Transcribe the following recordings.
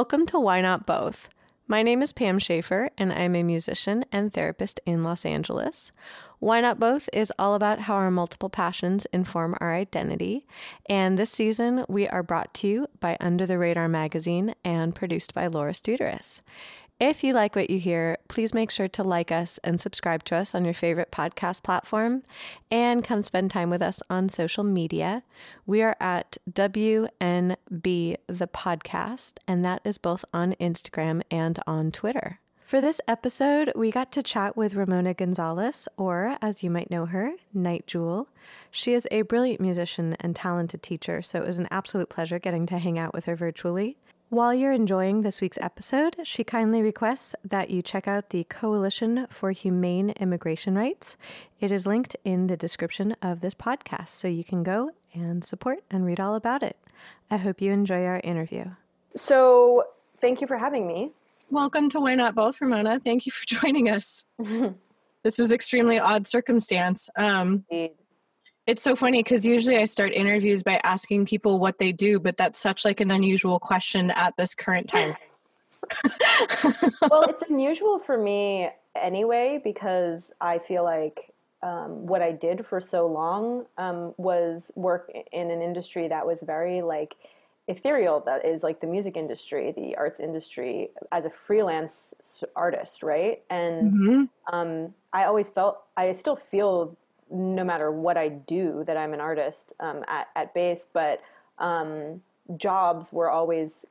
Welcome to Why Not Both. My name is Pam Schaefer, and I'm a musician and therapist in Los Angeles. Why Not Both is all about how our multiple passions inform our identity. And this season, we are brought to you by Under the Radar magazine and produced by Laura Studeris. If you like what you hear, please make sure to like us and subscribe to us on your favorite podcast platform and come spend time with us on social media. We are at WNB the podcast, and that is both on Instagram and on Twitter. For this episode, we got to chat with Ramona Gonzalez, or as you might know her, Nite Jewel. She is a brilliant musician and talented teacher, so it was an absolute pleasure getting to hang out with her virtually. While you're enjoying this week's episode, she kindly requests that you check out the Coalition for Humane Immigration Rights. It is linked in the description of this podcast, so you can go and support and read all about it. I hope you enjoy our interview. So, thank you for having me. Welcome to Why Not Both, Ramona. Thank you for joining us. this is extremely odd circumstance. Um, Indeed. It's so funny because usually I start interviews by asking people what they do, but that's such like an unusual question at this current time. well, it's unusual for me anyway because I feel like um, what I did for so long um, was work in an industry that was very like ethereal. That is like the music industry, the arts industry, as a freelance artist, right? And mm-hmm. um, I always felt, I still feel no matter what I do that I'm an artist um, at, at base, but um, jobs were always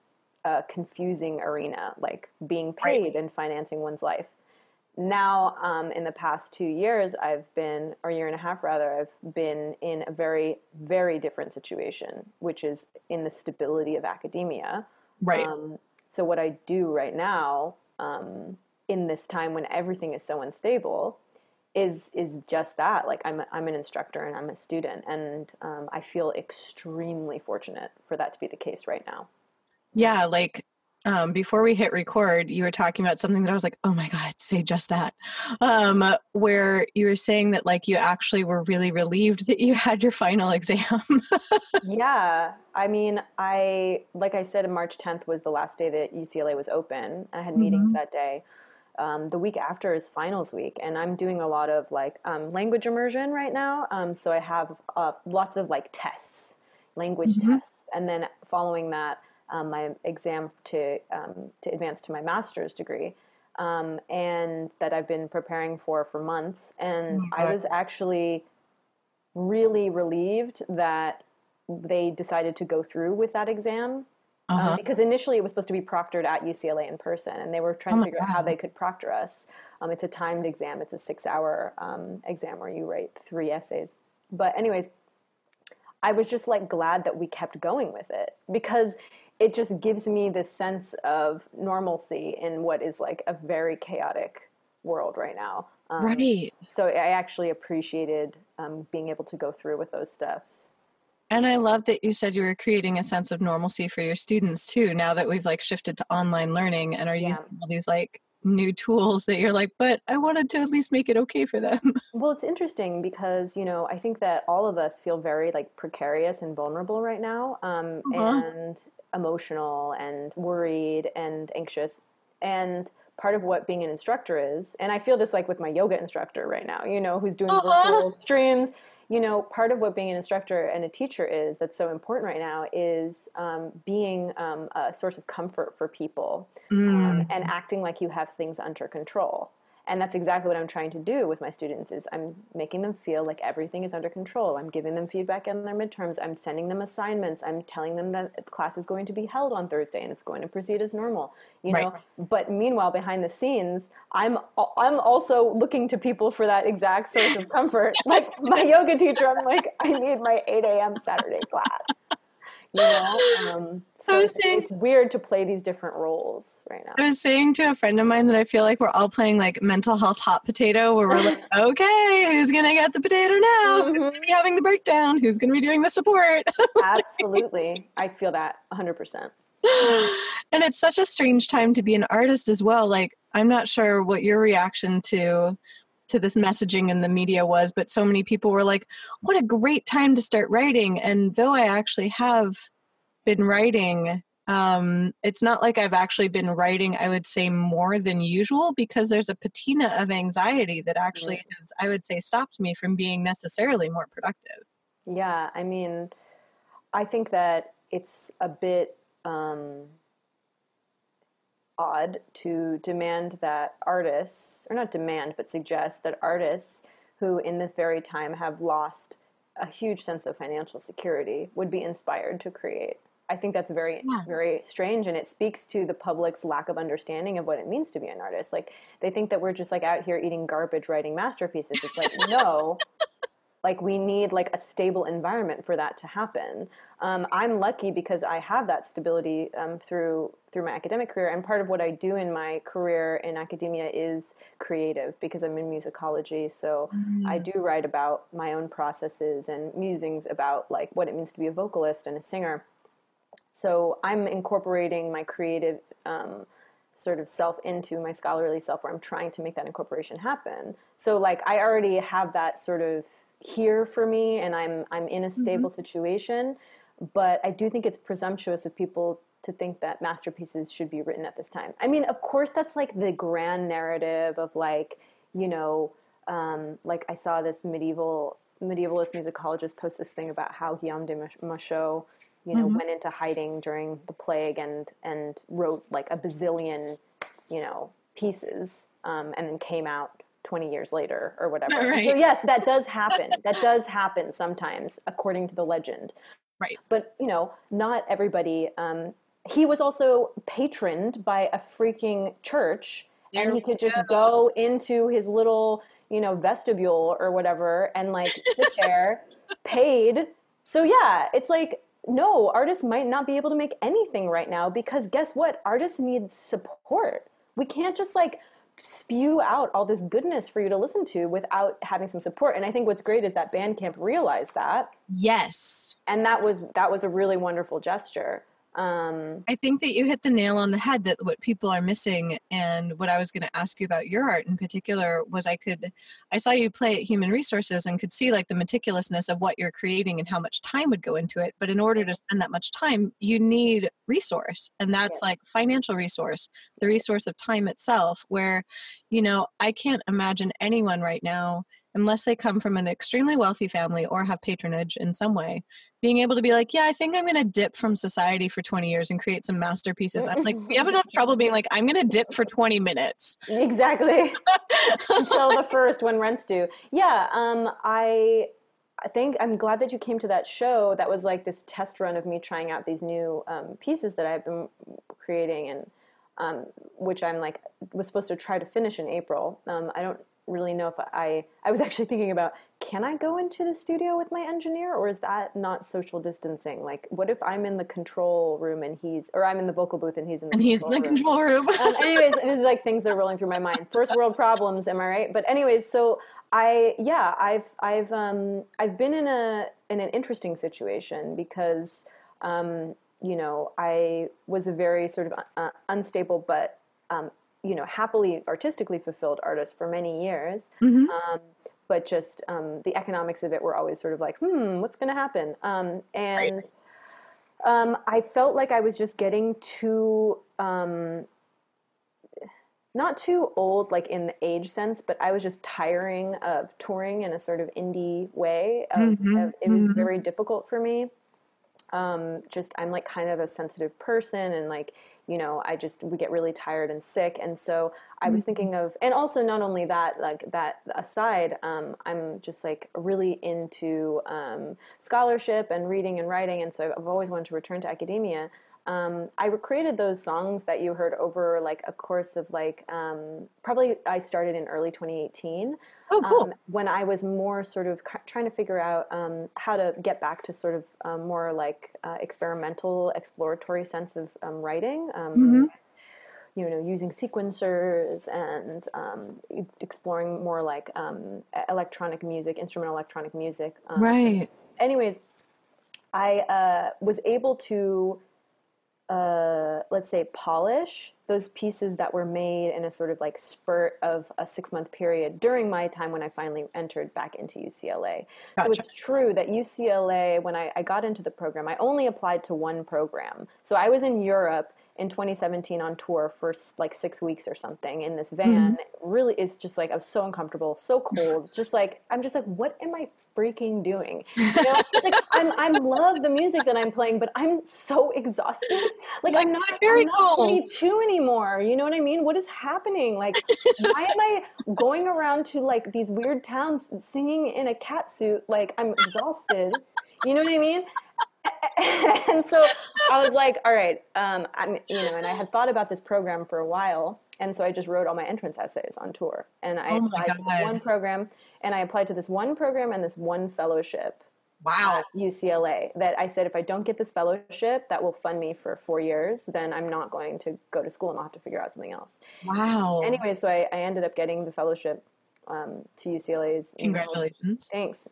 a confusing arena, like being paid right. and financing one's life. Now, um, in the past two years, I've been, or year and a half rather, I've been in a very, very different situation, which is in the stability of academia. Right. Um, so, what I do right now, um, in this time when everything is so unstable, is is just that like i'm i'm an instructor and i'm a student and um, i feel extremely fortunate for that to be the case right now. Yeah like um, before we hit record you were talking about something that i was like oh my god say just that. Um, where you were saying that like you actually were really relieved that you had your final exam. Yeah i mean i like i said march 10th was the last day that ucla was open. I had meetings mm-hmm. that day um, the week after is finals week, and I'm doing a lot of like um, language immersion right now. Um, so I have uh, lots of like tests, language mm-hmm. tests, and then following that, um, my exam to um, to advance to my master's degree, um, and that I've been preparing for for months. And mm-hmm. I was actually really relieved that they decided to go through with that exam uh-huh. Um, because initially it was supposed to be proctored at UCLA in person, and they were trying oh to figure God. out how they could proctor us. Um, it's a timed exam; it's a six-hour um, exam where you write three essays. But anyways, I was just like glad that we kept going with it because it just gives me this sense of normalcy in what is like a very chaotic world right now. Um, right. So I actually appreciated um, being able to go through with those steps. And I love that you said you were creating a sense of normalcy for your students too, now that we've like shifted to online learning and are yeah. using all these like new tools that you're like, but I wanted to at least make it okay for them. Well, it's interesting because, you know, I think that all of us feel very like precarious and vulnerable right now, um, uh-huh. and emotional and worried and anxious. And part of what being an instructor is, and I feel this like with my yoga instructor right now, you know, who's doing uh-huh. virtual streams you know, part of what being an instructor and a teacher is that's so important right now is um, being um, a source of comfort for people mm. um, and acting like you have things under control and that's exactly what i'm trying to do with my students is i'm making them feel like everything is under control. I'm giving them feedback on their midterms. I'm sending them assignments. I'm telling them that the class is going to be held on thursday and it's going to proceed as normal you right. know but meanwhile behind the scenes i'm i'm also looking to people for that exact source of comfort. Like my yoga teacher i'm like i need my 8 a.m saturday class you know um, so it's, saying, it's, weird to play these different roles right now. I was saying to a friend of mine that i feel like we're all playing like mental health hot potato where we're like okay who's gonna get the potato now? Mm-hmm. who's gonna be having the breakdown? Who's gonna be doing the support? Absolutely. I feel that 100% and it's such a strange time to be an artist as well. Like i'm not sure what your reaction to to this messaging in the media was but so many people were like what a great time to start writing and though i actually have been writing um, it's not like I've actually been writing, I would say, more than usual because there's a patina of anxiety that actually mm-hmm. has, I would say, stopped me from being necessarily more productive. Yeah, I mean, I think that it's a bit um, odd to demand that artists, or not demand, but suggest that artists who in this very time have lost a huge sense of financial security would be inspired to create. I think that's very, yeah. very strange, and it speaks to the public's lack of understanding of what it means to be an artist. Like they think that we're just like out here eating garbage, writing masterpieces. It's like no, like we need like a stable environment for that to happen. Um, I'm lucky because I have that stability um, through through my academic career, and part of what I do in my career in academia is creative because I'm in musicology. So mm-hmm. I do write about my own processes and musings about like what it means to be a vocalist and a singer so I'm incorporating my creative um, sort of self into my scholarly self where I'm trying to make that incorporation happen. So like I already have that sort of here for me and I'm I'm in a stable mm-hmm. situation, but I do think it's presumptuous of people to think that masterpieces should be written at this time. I mean, of course that's like the grand narrative of like, you know, um, like I saw this medieval medievalist musicologist post this thing about how Guillaume de Machaut you know, mm-hmm. went into hiding during the plague and and wrote like a bazillion, you know, pieces, um, and then came out 20 years later or whatever. Right. So yes, that does happen. that does happen sometimes, according to the legend. Right. But you know, not everybody. Um, he was also patroned by a freaking church, there and he could just go. go into his little, you know, vestibule or whatever, and like sit there, paid. So yeah, it's like no, artists might not be able to make anything right now because guess what? Artists need support. We can't just like spew out all this goodness for you to listen to without having some support. And I think what's great is that Bandcamp realized that. Yes. And that was that was a really wonderful gesture. Um, I think that you hit the nail on the head that what people are missing. And what I was going to ask you about your art in particular was I could, I saw you play at Human Resources and could see like the meticulousness of what you're creating and how much time would go into it. But in order to spend that much time, you need resource. And that's like financial resource, the resource of time itself, where, you know, I can't imagine anyone right now unless they come from an extremely wealthy family or have patronage in some way, being able to be like, yeah, I think I'm going to dip from society for 20 years and create some masterpieces. I'm like, we have enough trouble being like, I'm going to dip for 20 minutes. Exactly. Until the first when rent's due. Yeah. Um, I, I think I'm glad that you came to that show. That was like this test run of me trying out these new um, pieces that I've been creating and um, which I'm like was supposed to try to finish in April. Um, I don't really know if I I was actually thinking about can I go into the studio with my engineer or is that not social distancing? Like what if I'm in the control room and he's or I'm in the vocal booth and he's in the and he's in the room. control room. um, anyways, this is like things that are rolling through my mind. First world problems, am I right? But anyways, so I yeah I've I've um I've been in a in an interesting situation because um you know I was a very sort of uh, unstable but um, you know happily artistically fulfilled artist for many years mm-hmm. um, but just um, the economics of it were always sort of like hmm what's going to happen um, and right. Um, i felt like i was just getting too um, not too old like in the age sense but i was just tiring of touring in a sort of indie way of, mm-hmm. of, it was mm-hmm. very difficult for me um, just i'm like kind of a sensitive person and like you know i just we get really tired and sick and so i was mm-hmm. thinking of and also not only that like that aside um, i'm just like really into um, scholarship and reading and writing and so i've always wanted to return to academia um, I created those songs that you heard over like a course of like um, probably I started in early 2018. Oh, cool. Um, when I was more sort of trying to figure out um, how to get back to sort of um, more like uh, experimental, exploratory sense of um, writing. Mm-hmm. You know, using sequencers and exploring more like electronic music, instrumental electronic music. right. Anyways, I uh, was able to uh, let's say polish those pieces that were made in a sort of like spurt of a six month period during my time when I finally entered back into UCLA. Gotcha. So it's true that UCLA, when I, I got into the program, I only applied to one program. So I was in Europe in 2017 on tour for like six weeks or something in this van. Mm-hmm. Really, it's just like I was so uncomfortable, so cold. just like I'm just like, what am I freaking doing? You know, like I'm I love the music that I'm playing, but I'm so exhausted. Like I'm not I'm not 22 anymore. You know what I mean? What is happening? Like, why am I going around to like these weird towns singing in a cat suit? Like I'm exhausted. You know what I mean? and so I was like, all right, um, I'm, you know, and I had thought about this program for a while. And so I just wrote all my entrance essays on tour. And I oh applied God. to this one program, and I applied to this one program and this one fellowship. Wow. UCLA. That I said, if I don't get this fellowship that will fund me for four years, then I'm not going to go to school and I'll have to figure out something else. Wow. Anyway, so I, I ended up getting the fellowship um, to UCLA's. Congratulations. Thanks.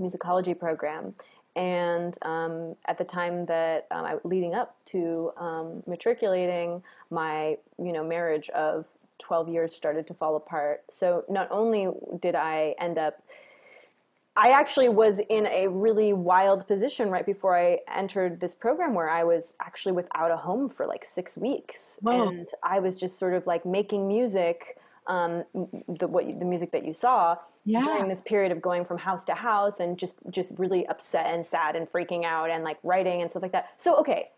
Musicology program and um, at the time that um, I, leading up to um, matriculating, my you know marriage of 12 years started to fall apart. So not only did I end up I actually was in a really wild position right before I entered this program where I was actually without a home for like six weeks. Whoa. And I was just sort of like making music um, the what the music that you saw yeah. during this period of going from house to house and just just really upset and sad and freaking out and like writing and stuff like that. So okay,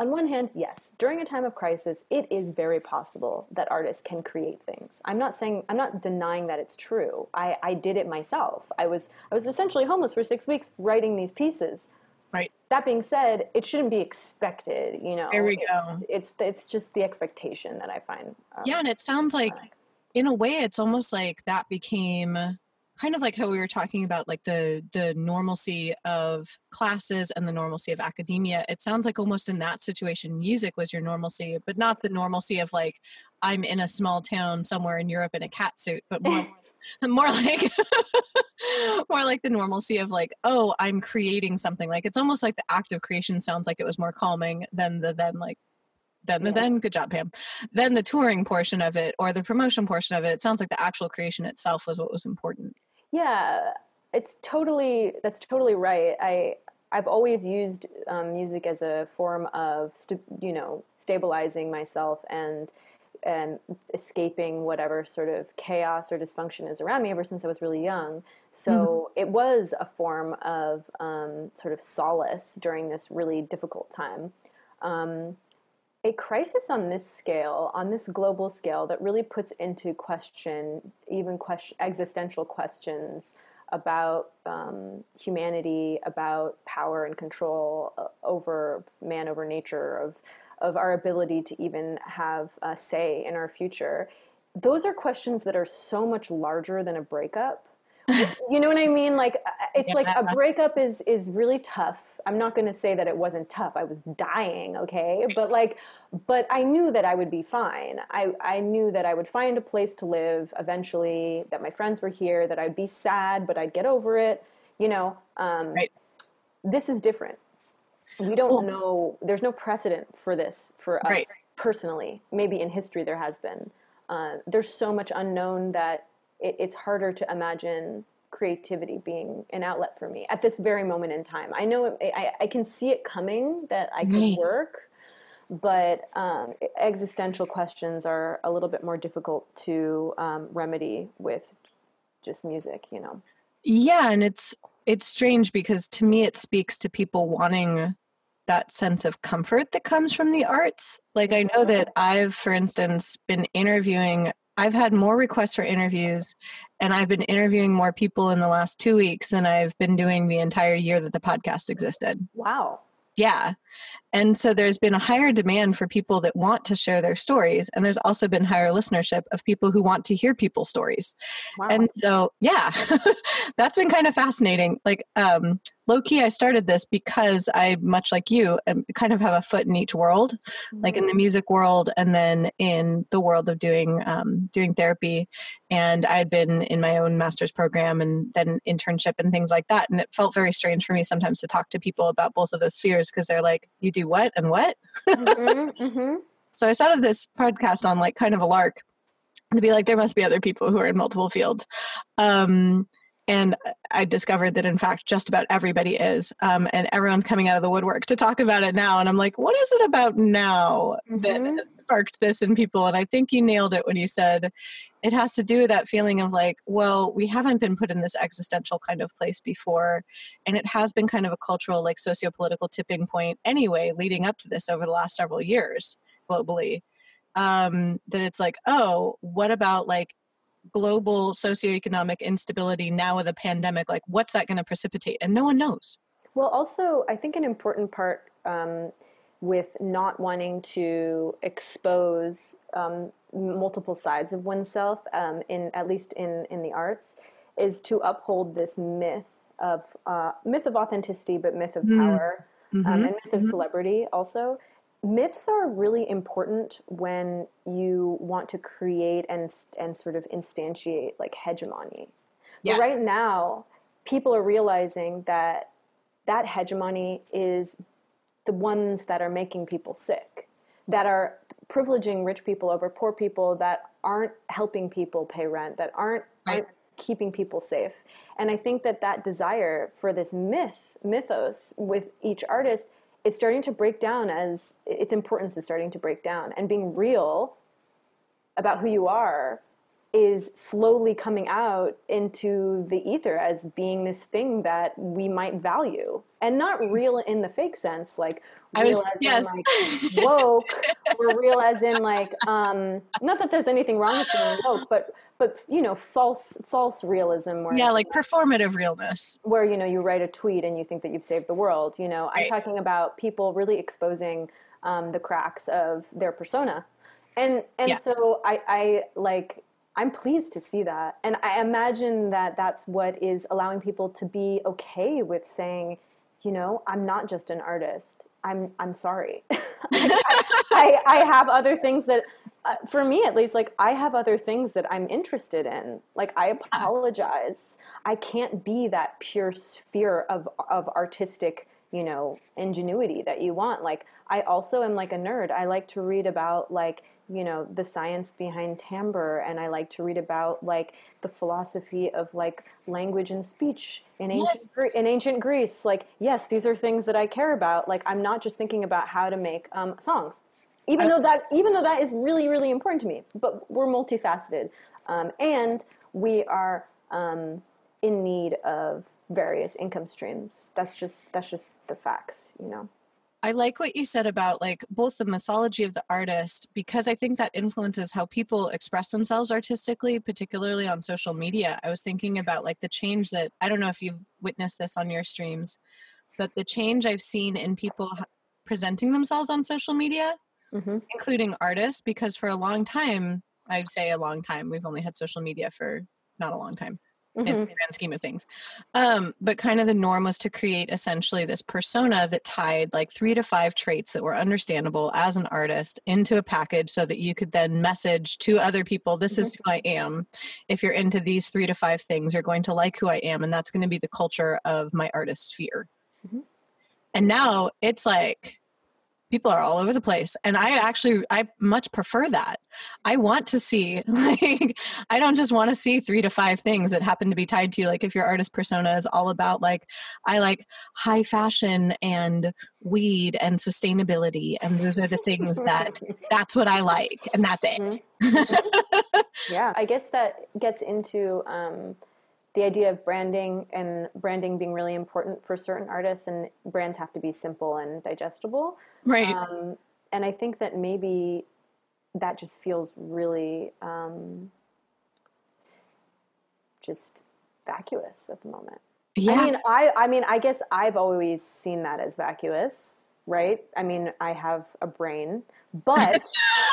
on one hand, yes, during a time of crisis, it is very possible that artists can create things. I'm not saying I'm not denying that it's true. I, I did it myself. I was I was essentially homeless for six weeks writing these pieces. Right. That being said, it shouldn't be expected. You know, there we it's, go. It's it's just the expectation that I find. Um, yeah, and it sounds like in a way it's almost like that became kind of like how we were talking about like the the normalcy of classes and the normalcy of academia it sounds like almost in that situation music was your normalcy but not the normalcy of like i'm in a small town somewhere in europe in a cat suit but more more like more like the normalcy of like oh i'm creating something. Like it's almost like the act of creation sounds like it was more calming than the then like then the then good job pam then the touring portion of it or the promotion portion of it. It sounds like the actual creation itself was what was important yeah it's totally that's totally right i i've always used um, music as a form of st- you know stabilizing myself and and escaping whatever sort of chaos or dysfunction is around me ever since I was really young. So mm-hmm. it was a form of um, sort of solace during this really difficult time. Um, a crisis on this scale, on this global scale, that really puts into question even question, existential questions about um, humanity, about power and control uh, over man, over nature, of of our ability to even have a say in our future. Those are questions that are so much larger than a breakup. you know what I mean? Like uh, it's yeah. like a breakup is is really tough I'm not going to say that it wasn't tough. I was dying, okay? But like but I knew that I would be fine. I I knew that I would find a place to live eventually, that my friends were here, that I'd be sad, but I'd get over it, you know. Um right. this is different. We don't well, know there's no precedent for this for us right. personally. Maybe in history there has been. Uh, there's so much unknown that it, it's harder to imagine creativity being an outlet for me at this very moment in time. I know it, I, I can see it coming that I could right. work, but um, existential questions are a little bit more difficult to um, remedy with just music, you know. Yeah, and it's it's strange because to me it speaks to people wanting that sense of comfort that comes from the arts. Like I know that I've for instance been interviewing I've had more requests for interviews and I've been interviewing more people in the last two weeks than I've been doing the entire year that the podcast existed. Wow. Yeah. And so there's been a higher demand for people that want to share their stories. And there's also been higher listenership of people who want to hear people's stories. Wow. And so, yeah, that's been kind of fascinating. Like, um, low key, I started this because I, much like you, kind of have a foot in each world, mm-hmm. like in the mm-hmm. music world and then in the world of doing um, doing therapy. And I had been in my own master's program and then internship and things like that. And it felt very strange for me sometimes to talk to people about both of those spheres because they're like, "You do what and what?" mm-hmm, mm-hmm. So I started this podcast on like kind of a lark to be like, there must be other people who are in multiple fields. Um, and I discovered that in fact just about everybody is, um, and everyone's coming out of the woodwork to talk about it now. And I'm like, what is it about now mm-hmm. that sparked this in people? And I think you nailed it when you said it has to do with that feeling of like, well, we haven't been put in this existential kind of place before, and it has been kind of a cultural, like socio-political tipping point anyway, leading up to this over the last several years globally. Um, that it's like, oh, what about like global socioeconomic instability now with a pandemic like what's that going to precipitate and no one knows well also i think an important part um, with not wanting to expose um, multiple sides of oneself um, in at least in in the arts is to uphold this myth of uh, myth of authenticity but myth of mm. power mm-hmm. and myth mm-hmm. of celebrity also myths are really important when you want to create and and sort of instantiate like hegemony. Yes. But right now, people are realizing that that hegemony is the ones that are making people sick, that are privileging rich people over poor people, that aren't helping people pay rent, that aren't, right. aren't keeping people safe. And I think that that desire for this myth, mythos with each artist is starting to break down as its importance is starting to break down and being real about who you are is slowly coming out into the ether as being this thing that we might value and not real in the fake sense like real was, as yes. in like woke or real as in like um not that there's anything wrong with being woke but but you know false false realism where yeah like performative realness where you know you write a tweet and you think that you've saved the world you know right. i'm talking about people really exposing um, the cracks of their persona and and yeah. so i i like I'm pleased to see that. And I imagine that that's what is allowing people to be okay with saying, you know, I'm not just an artist. I'm I'm sorry. I, I, I, have other things that, uh, for me at least, like I have other things that I'm interested in. Like I apologize. I can't be that pure sphere of of artistic you know ingenuity that you want. Like i also am like a nerd. I like to read about like you know the science behind timbre and i like to read about like the philosophy of like language and speech in ancient yes. in ancient greece. Like yes these are things that i care about. Like i'm not just thinking about how to make um, songs even though that even though that is really really important to me but we're multifaceted. Um, and we are um, in need of various income streams. That's just that's just the facts, you know. I like what you said about like both the mythology of the artist because I think that influences how people express themselves artistically, particularly on social media. I was thinking about like the change that I don't know if you've witnessed this on your streams, but the change I've seen in people presenting themselves on social media, mm-hmm. including artists, because for a long time, I'd say a long time, we've only had social media for not a long time mm-hmm. in the grand scheme of things. Um, but kind of the norm was to create essentially this persona that tied like three to five traits that were understandable as an artist into a package so that you could then message to other people, this mm-hmm. is who I am. If you're into these three to five things, you're going to like who I am. And that's going to be the culture of my artist sphere. Mm-hmm. And now it's like, people are all over the place and i actually i much prefer that i want to see like i don't just want to see three to five things that happen to be tied to you like if your artist persona is all about like i like high fashion and weed and sustainability and those are the things that that's what i like and that's it mm-hmm. yeah i guess that gets into um the idea of branding and branding being really important for certain artists and brands have to be simple and digestible. Right. Um, and i think that maybe that just feels really um, just vacuous at the moment. Yeah. i mean i i mean i guess i've always seen that as vacuous right? I mean i have a brain but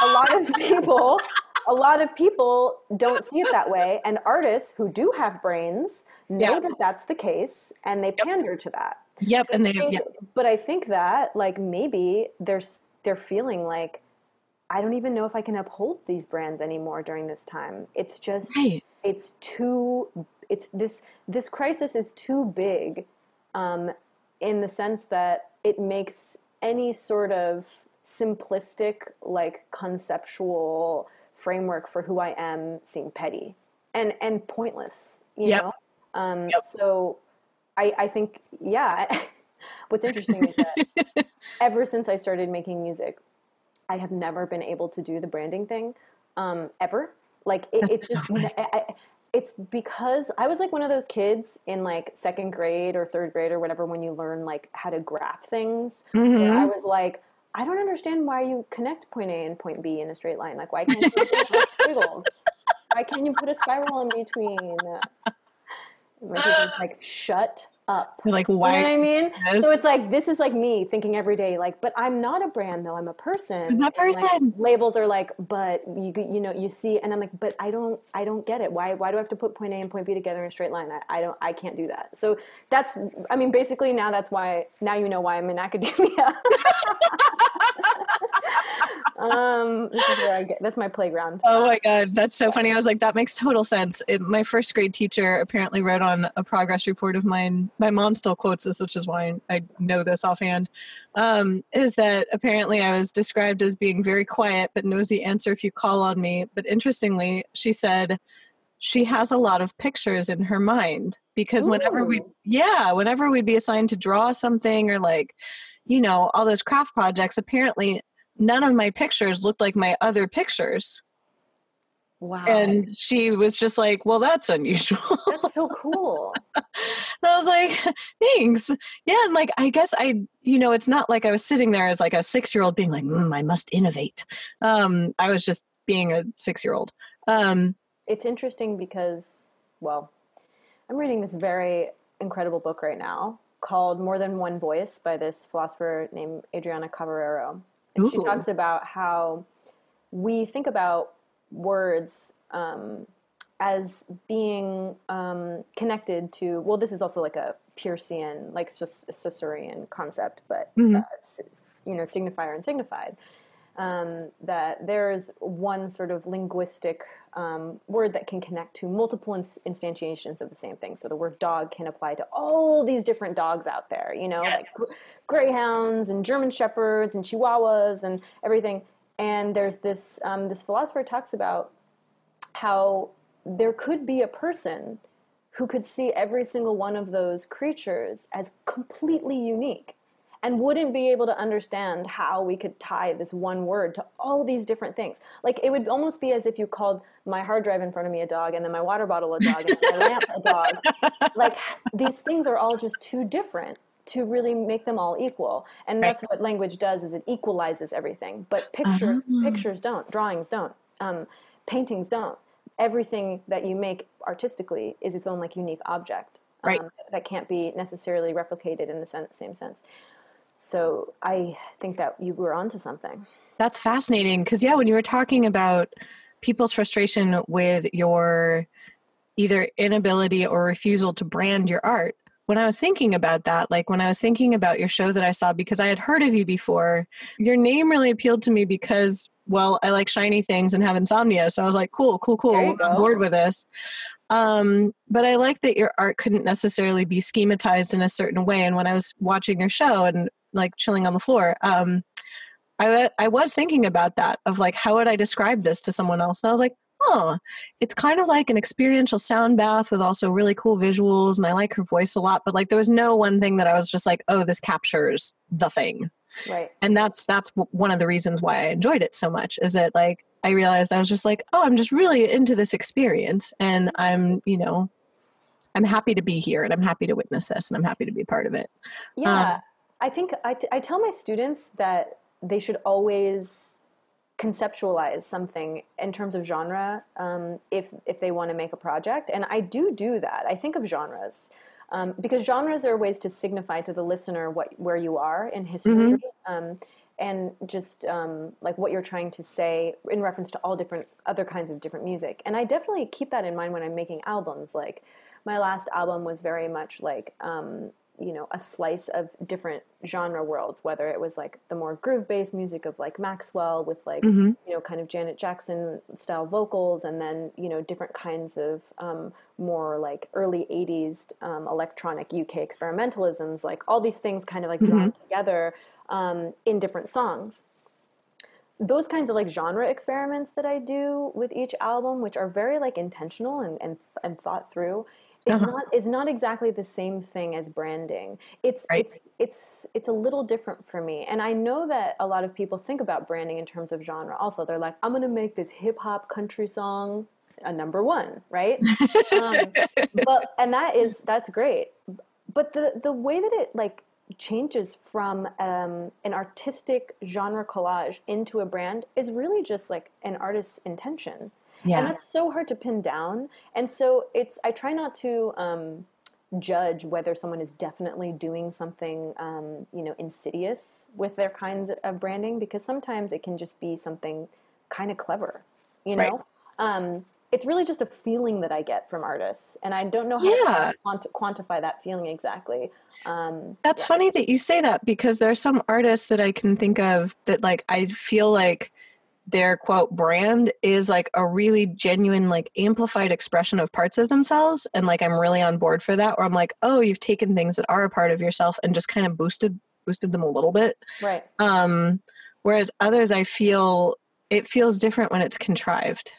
a lot of people a lot of people don't see it that way and artists who do have brains know yep. that that's the case and they pander to that yep and they think, yep. but i think that like maybe they're they're feeling like i don't even know if i can uphold these brands anymore during this time it's just right. it's too it's this this crisis is too big um, in the sense that it makes any sort of simplistic, like conceptual framework for who I am seem petty and and pointless. You yep. know. Um, yep. So, I I think yeah. What's interesting is that ever since I started making music, I have never been able to do the branding thing um, ever. Like it, it's just, I, I, it's because I was like one of those kids in like second grade or third grade or whatever when you learn like how to graph things. Mm-hmm. I was like, I don't understand why you connect point A and point B in a straight line. Like, why can't you put squiggles? Why can't you put a spiral in between? My teacher's like, shut up. Like why? You know what I mean? This? So it's like this is like me thinking every day, like, but I'm not a brand though. I'm a person. A person. Like, labels are like, but you you know you see, and I'm like, but I don't I don't get it. Why why do I have to put point A and point B together in a straight line? I, I don't I can't do that. So that's I mean basically now that's why now you know why I'm in academia. um, this is where I get. That's my playground. Oh my god, that's so funny. I was like, that makes total sense. It, my first grade teacher apparently wrote on a progress report of mine. My mom still quotes this, which is why I know this offhand. Um, is that apparently I was described as being very quiet, but knows the answer if you call on me. But interestingly, she said she has a lot of pictures in her mind because Ooh. whenever we, yeah, whenever we'd be assigned to draw something or like you know all those craft projects apparently none of my pictures looked like my other pictures. Wow. And she was just like, well, that's unusual. That's so cool. and I was like, thanks. Yeah. And like, I guess I, you know, it's not like I was sitting there as like a six year old being like, mm, I must innovate. Um, I was just being a six year old. Um, it's interesting because, well, I'm reading this very incredible book right now called More Than One Voice by this philosopher named Adriana Cavarero. And she talks about how we think about words um, as being um, connected to, well, this is also like a Peircean, like Saussurean concept, but, mm-hmm. uh, you know, signifier and signified. Um, that there's one sort of linguistic um, word that can connect to multiple instantiations of the same thing. So the word dog can apply to all these different dogs out there, you know, yes. like gr- greyhounds and German shepherds and chihuahuas and everything. And there's this um, this philosopher talks about how there could be a person who could see every single one of those creatures as completely unique and wouldn't be able to understand how we could tie this one word to all these different things. Like it would almost be as if you called my hard drive in front of me a dog and then my water bottle a dog and my lamp a dog. Like these things are all just too different to really make them all equal. And that's right. what language does is it equalizes everything. But pictures uh-huh. pictures don't, drawings don't, um, paintings don't. Everything that you make artistically is its own like unique object. Um, right. that can't be necessarily replicated in the same sense. So I think that you were onto something. That's fascinating because yeah, when you were talking about people's frustration with your either inability or refusal to brand your art, when I was thinking about that, like when I was thinking about your show that I saw, because I had heard of you before, your name really appealed to me because, well, I like shiny things and have insomnia. So I was like, cool, cool, cool. I'm bored with this. Um, but I like that your art couldn't necessarily be schematized in a certain way. And when I was watching your show and like chilling on the floor. Um, I I was thinking about that of like how would I describe this to someone else, and I was like, oh, it's kind of like an experiential sound bath with also really cool visuals, and I like her voice a lot. But like there was no one thing that I was just like, oh, this captures the thing. Right. And that's that's one of the reasons why I enjoyed it so much. Is that like I realized I was just like, oh, I'm just really into this experience, and I'm you know I'm happy to be here and I'm happy to witness this and I'm happy to be part of it. Yeah. Um, I think I, t- I tell my students that they should always conceptualize something in terms of genre um, if if they want to make a project, and I do do that. I think of genres. Um, because genres are ways to signify to the listener what where you are in history, mm-hmm. um, and just um, like what you're trying to say in reference to all different other kinds of different music. And I definitely keep that in mind when I'm making albums. Like my last album was very much like um, you know a slice of different genre worlds whether it was like the more groove based music of like maxwell with like mm-hmm. you know kind of janet jackson style vocals and then you know different kinds of um, more like early 80s um, electronic uk experimentalisms like all these things kind of like mm-hmm. drawn together um, in different songs those kinds of like genre experiments that I do with each album, which are very like intentional and and, and thought through, is uh-huh. not is not exactly the same thing as branding. It's right. it's it's it's a little different for me. And I know that a lot of people think about branding in terms of genre. Also, they're like, I'm gonna make this hip hop country song a number one, right? um, but and that is that's great. But the the way that it like changes from um, an artistic genre collage into a brand is really just like an artist's intention. Yeah. And that's so hard to pin down. And so it's, I try not to um, judge whether someone is definitely doing something, um, you know, insidious with their kinds of branding because sometimes it can just be something kind of clever, you know? Right. Um, it's really just a feeling that I get from artists, and I don't know how yeah. to quanti- quantify that feeling exactly. Um, That's yeah. funny that you say that because there are some artists that I can think of that like I feel like their quote brand is like a really genuine like amplified expression of parts of themselves and like i'm really on board for that or i'm like oh you've taken things that are a part of yourself and just kind of boosted boosted them a little bit. Right. Um whereas others i feel it feels different when it's contrived.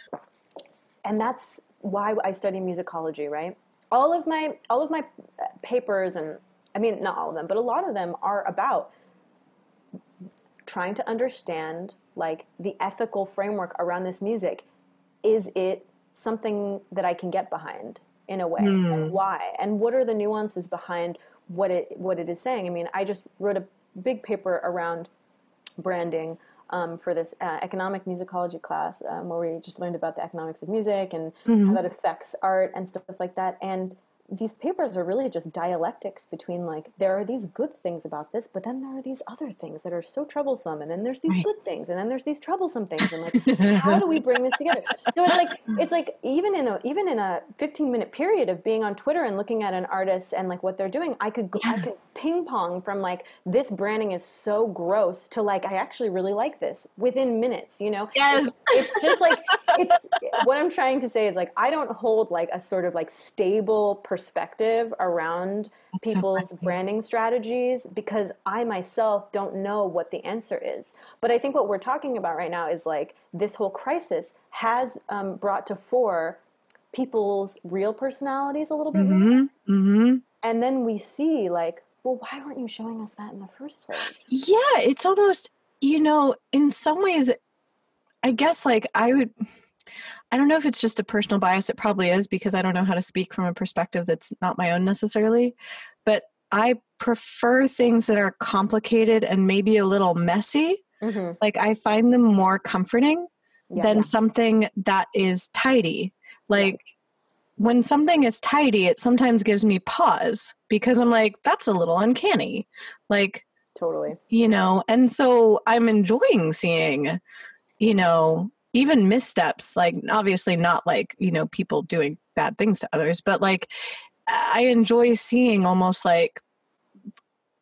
And that's why I study musicology, right? All of my all of my papers and I mean not all of them, but a lot of them are about trying to understand like the ethical framework around this music. Is it something that I can get behind in a way? Mm. And why? And what are the nuances behind what it what it is saying? I mean, I just wrote a big paper around branding um, for this uh, economic musicology class um, where we just learned about the economics of music and mm-hmm. how that affects art and stuff like that. And these papers are really just dialectics between like there are these good things about this but then there are these other things that are so troublesome and then there's these right. good things and then there's these troublesome things and like how do we bring this together so it's like hmm. it's like even in a even in a 15 minute period of being on twitter and looking at an artist and like what they're doing i could yeah. i could ping pong from like this branding is so gross to like I actually really like this within minutes, you know? Yes. It's, it's just like it's what I'm trying to say is like I don't hold like a sort of like stable perspective around That's people's so branding strategies because I myself don't know what the answer is. But I think what we're talking about right now is like this whole crisis has um, brought to fore people's real personalities a little bit mm-hmm. more. Mm-hmm. And then we see like well, why weren't you showing us that in the first place? Yeah, it's almost, you know, in some ways, I guess like I would, I don't know if it's just a personal bias. It probably is because I don't know how to speak from a perspective that's not my own necessarily. But I prefer things that are complicated and maybe a little messy. Mm-hmm. Like I find them more comforting yeah, than yeah. something that is tidy. Like, yeah when something is tidy, it sometimes gives me pause because I'm like, that's a little uncanny. Like, totally. You know, and so I'm enjoying seeing, you know, even missteps, like obviously not like, you know, people doing bad things to others, but like I enjoy seeing almost like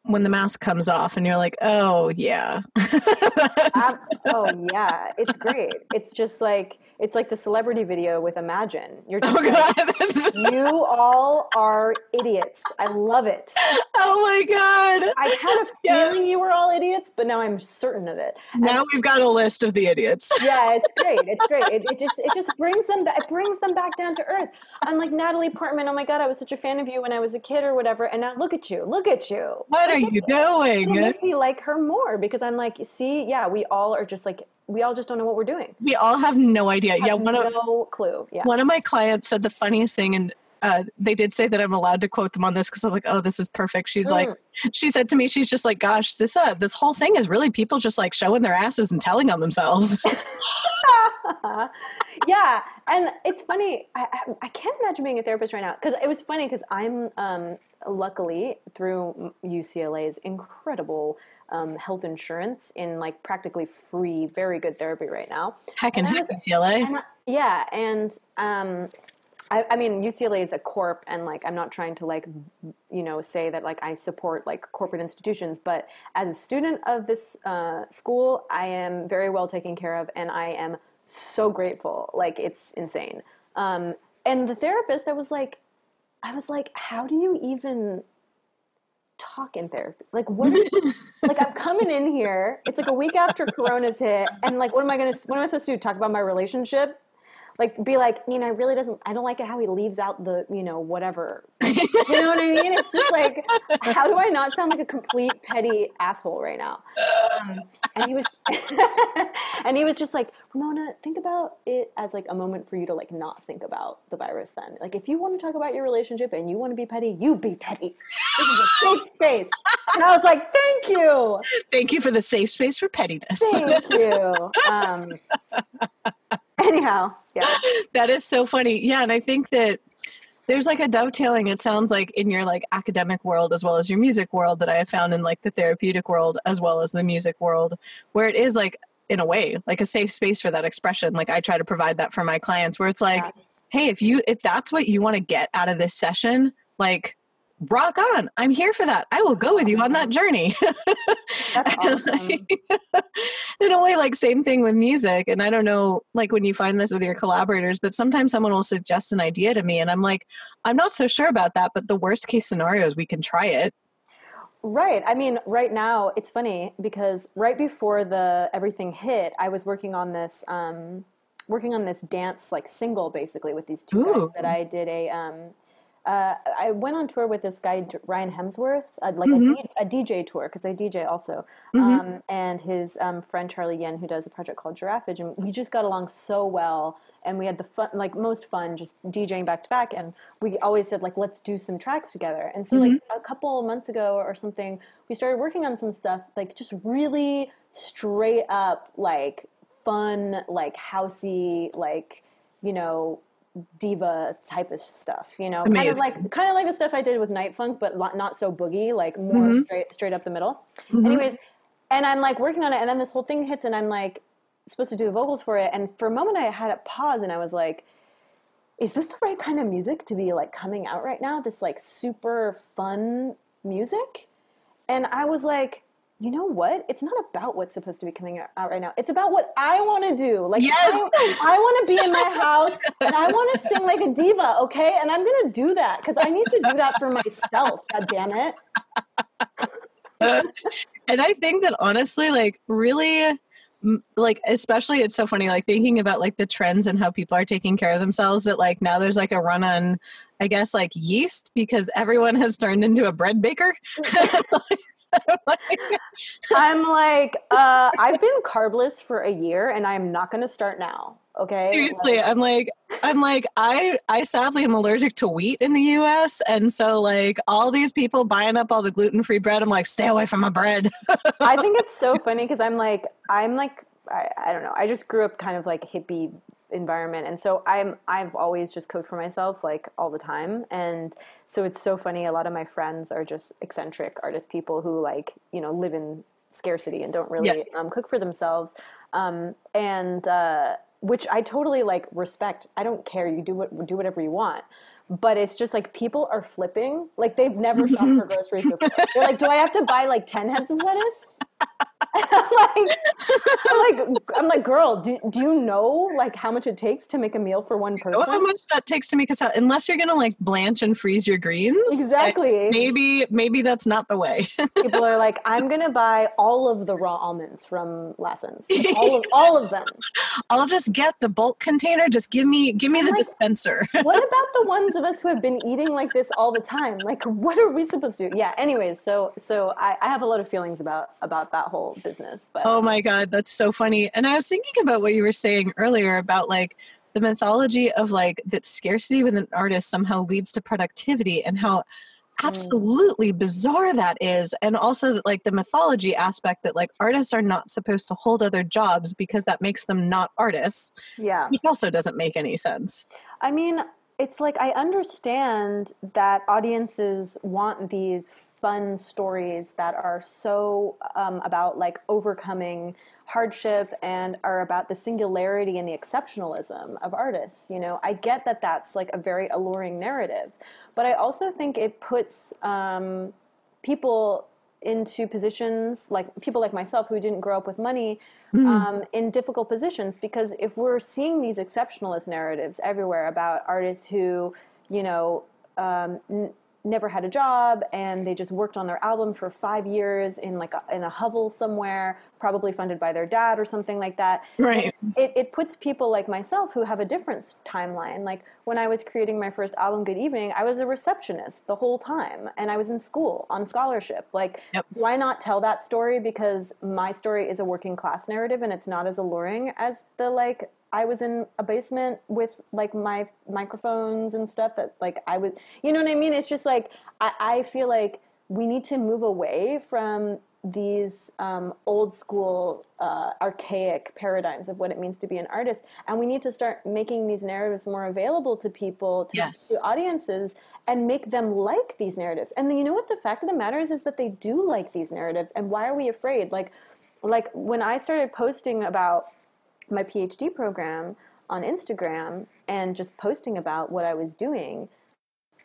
when the mask comes off and you're like, oh, yeah. oh, yeah. It's great. It's just like, it's like the celebrity video with Imagine. You're just oh, like, you all are idiots. I love it. Oh my god! I had a feeling yeah. you were all idiots, but now I'm certain of it. Now we've got a list of the idiots. yeah, it's great. It's great. It, it, just it just brings them back. It brings them back down to earth. I'm like Natalie Portman. Oh my god, I was such a fan of you when I was a kid or whatever, and now look at you. Look at you. What are you doing? It makes me like her more because I'm like, see, yeah, we all are just like we all just don't know what we're doing. We all have no idea. Yeah, one no of no clue. Yeah. One of my clients said the funniest thing, and uh, they did say that I'm allowed to quote them on this because I was like, "Oh, this is perfect." She's mm. like, she said to me, she's just like, "Gosh, this uh, this whole thing is really people just like showing their asses and telling on themselves." yeah, and it's funny. I, I, can't imagine being a therapist right now because it was funny because I'm um, luckily through UCLA's incredible um, health insurance in like practically free, very good therapy right now. Heck and, heck, yeah, and um, I, I, mean UCLA is a corp, and like I'm not trying to like you know say that like I support like corporate institutions, but as a student of this uh, school, I am very well taken care of, and I am so grateful. Like it's insane. Um, and the therapist, I was like, I was like, how do you even talk in therapy? Like what? like I'm coming coming in here. It's like a week after Corona's hit, and like, what am I gonna? What am I supposed to do? Talk about my relationship? Like be like, you know, I really doesn't. I don't like it how he leaves out the, you know, whatever. you know what I mean? It's just like, how do I not sound like a complete petty asshole right now? Um, and he was, and he was just like, Ramona, think about it as like a moment for you to like not think about the virus. Then, like, if you want to talk about your relationship and you want to be petty, you be petty. This is a safe space. And I was like, thank you. Thank you for the safe space for pettiness. Thank you. Um, anyhow, yeah. That is so funny. Yeah, and I think that there's like a dovetailing it sounds like in your like academic world as well as your music world that i have found in like the therapeutic world as well as the music world where it is like in a way like a safe space for that expression like i try to provide that for my clients where it's like yeah. hey if you if that's what you want to get out of this session like rock on i'm here for that i will go with you on that journey awesome. in a way like same thing with music and i don't know like when you find this with your collaborators but sometimes someone will suggest an idea to me and i'm like i'm not so sure about that but the worst case scenario is we can try it Right. I mean, right now it's funny because right before the everything hit, I was working on this um, working on this dance like single basically with these two Ooh. guys that I did a um, uh, I went on tour with this guy Ryan Hemsworth, uh, like mm-hmm. a, a, DJ tour because I DJ also, mm-hmm. um, and his um, friend Charlie Yang who does a project called Giraffage, and we just got along so well, and we had the fun, like most fun, just DJing back to back, and we always said like let's do some tracks together, and so mm-hmm. like a couple months ago or something, we started working on some stuff like just really straight up like fun, like housey, like you know diva type of stuff, you know, Amazing. kind of like kind of like the stuff I did with Nite-Funk, but not so boogie, like more mm-hmm. straight straight up the middle. Mm-hmm. Anyways, and I'm like working on it, and then this whole thing hits, and I'm like supposed to do the vocals for it, and for a moment I had a pause, and I was like, "Is this the right kind of music to be like coming out right now? This like super fun music?" And I was like you know what? It's not about what's supposed to be coming out right now. It's about what I want to do. Like, yes. I, I want to be in my house and I want to sing like a diva, okay? And I'm going to do that because I need to do that for myself. God damn it. and I think that honestly, like, really, like, especially it's so funny, like, thinking about like the trends and how people are taking care of themselves, that like now there's like a run on, I guess, like yeast because everyone has turned into a bread baker. I'm like, uh, I've been carbless for a year and I'm not going to start now. Okay. Seriously, like, I'm like, I'm like, I, I sadly am allergic to wheat in the U.S. And so, like, all these people buying up all the gluten free bread, I'm like, stay away from my bread. I think it's so funny because I'm like, I'm like, I, I don't know. I just grew up kind of like hippie environment. And so i'm i've always just cooked for myself like all the time. And so it's so funny a lot of my friends are just eccentric artist people who like you know live in scarcity and don't really um, cook for themselves. Um, and uh, which i totally like respect. I don't care. You do what do whatever you want. But it's just like people are flipping. Like they've never shopped for groceries before. They're like do i have to buy like 10 heads of lettuce like, I'm like, I'm like, girl, do, do you know like how much it takes to make a meal for one person? You know how much that takes to make a salad? Unless you're gonna like blanch and freeze your greens. Exactly. Eh, maybe, maybe that's not the way. People are like, I'm gonna buy all of the raw almonds from Lassen's, all of all of them. I'll just get the bulk container. Just give me, give me the like, dispenser. what about the ones of us who have been eating like this all the time? Like, what are we supposed to do? Yeah. Anyways, so so I, I have a lot of feelings about about that whole business. But oh my god, that's so funny. And I was thinking about what you were saying earlier about like the mythology of like that scarcity with an artist somehow leads to productivity and how mm. absolutely bizarre that is and also that like the mythology aspect that like artists are not supposed to hold other jobs because that makes them not artists yeah which also doesn't make any sense i mean it's like i understand that audiences want these fun stories that are so um, about like overcoming hardship and are about the singularity and the exceptionalism of artists you know i get that that's like a very alluring narrative but i also think it puts um, people into positions like people like myself who didn't grow up with money mm. um, in difficult positions because if we're seeing these exceptionalist narratives everywhere about artists who you know um, n- never had a job and they just worked on their album for five years in like a, in a hovel somewhere, probably funded by their dad or something like that. Right. It, it puts people like myself who have a different timeline. Like when I was creating my first album, Good Evening, I was a receptionist the whole time and I was in school on scholarship. Like, Yep. why not tell that story? Because my story is a working class narrative and it's not as alluring as the like I was in a basement with like my microphones and stuff that like I would, you know what I mean? It's just like, I, I feel like we need to move away from these um, old school, uh, archaic paradigms of what it means to be an artist. And we need to start making these narratives more available to people, to, Yes. to audiences, and make them like these narratives. And then you know what the fact of the matter is, is that they do like these narratives. And why are we afraid? Like, like when I started posting about my PhD program on Instagram and just posting about what I was doing,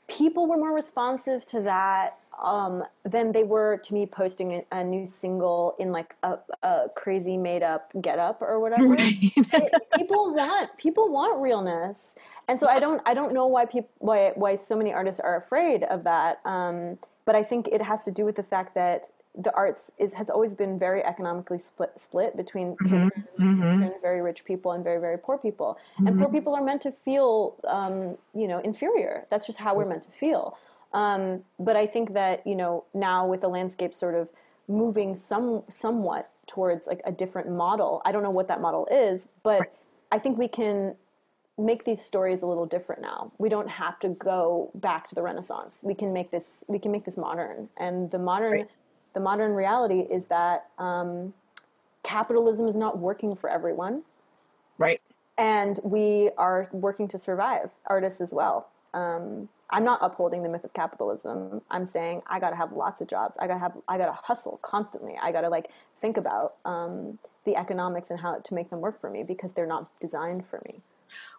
people were more responsive to that um, than they were to me posting a, a new single in like a, a crazy made up get up or whatever. Right. People want people want realness, and so I don't I don't know why people why why so many artists are afraid of that. Um, but I think it has to do with the fact that the arts is has always been very economically split split between Mhm, mhm. very rich people and very very poor people. And poor people are meant to feel um, you know inferior. That's just how we're meant to feel. Um, but i think that you know now with the landscape sort of moving some somewhat towards like a different model i don't know what that model is but i think we can make these stories a little different now. We don't have to go back to the renaissance. We can make this we can make this modern. And the modern Right. The modern reality is that um, capitalism is not working for everyone. Right. and we are working to survive artists as well. Um, i'm not upholding the myth of capitalism. I'm saying i gotta have lots of jobs. I gotta have i gotta hustle constantly. I gotta like think about um, the economics and how to make them work for me because they're not designed for me.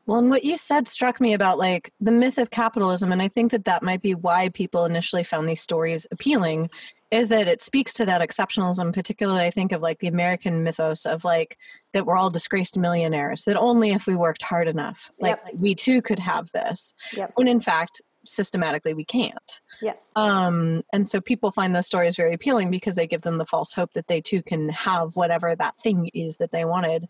Well, and what you said struck me about like the myth of capitalism, and I think that that might be why people initially found these stories appealing, is that it speaks to that exceptionalism. Particularly, I think of like the American mythos of like that we're all disgraced millionaires. That only if we worked hard enough, like Yep. we too could have this. Yep. When in fact, systematically, we can't. Yep. Um, and so people find those stories very appealing because they give them the false hope that they too can have whatever that thing is that they wanted.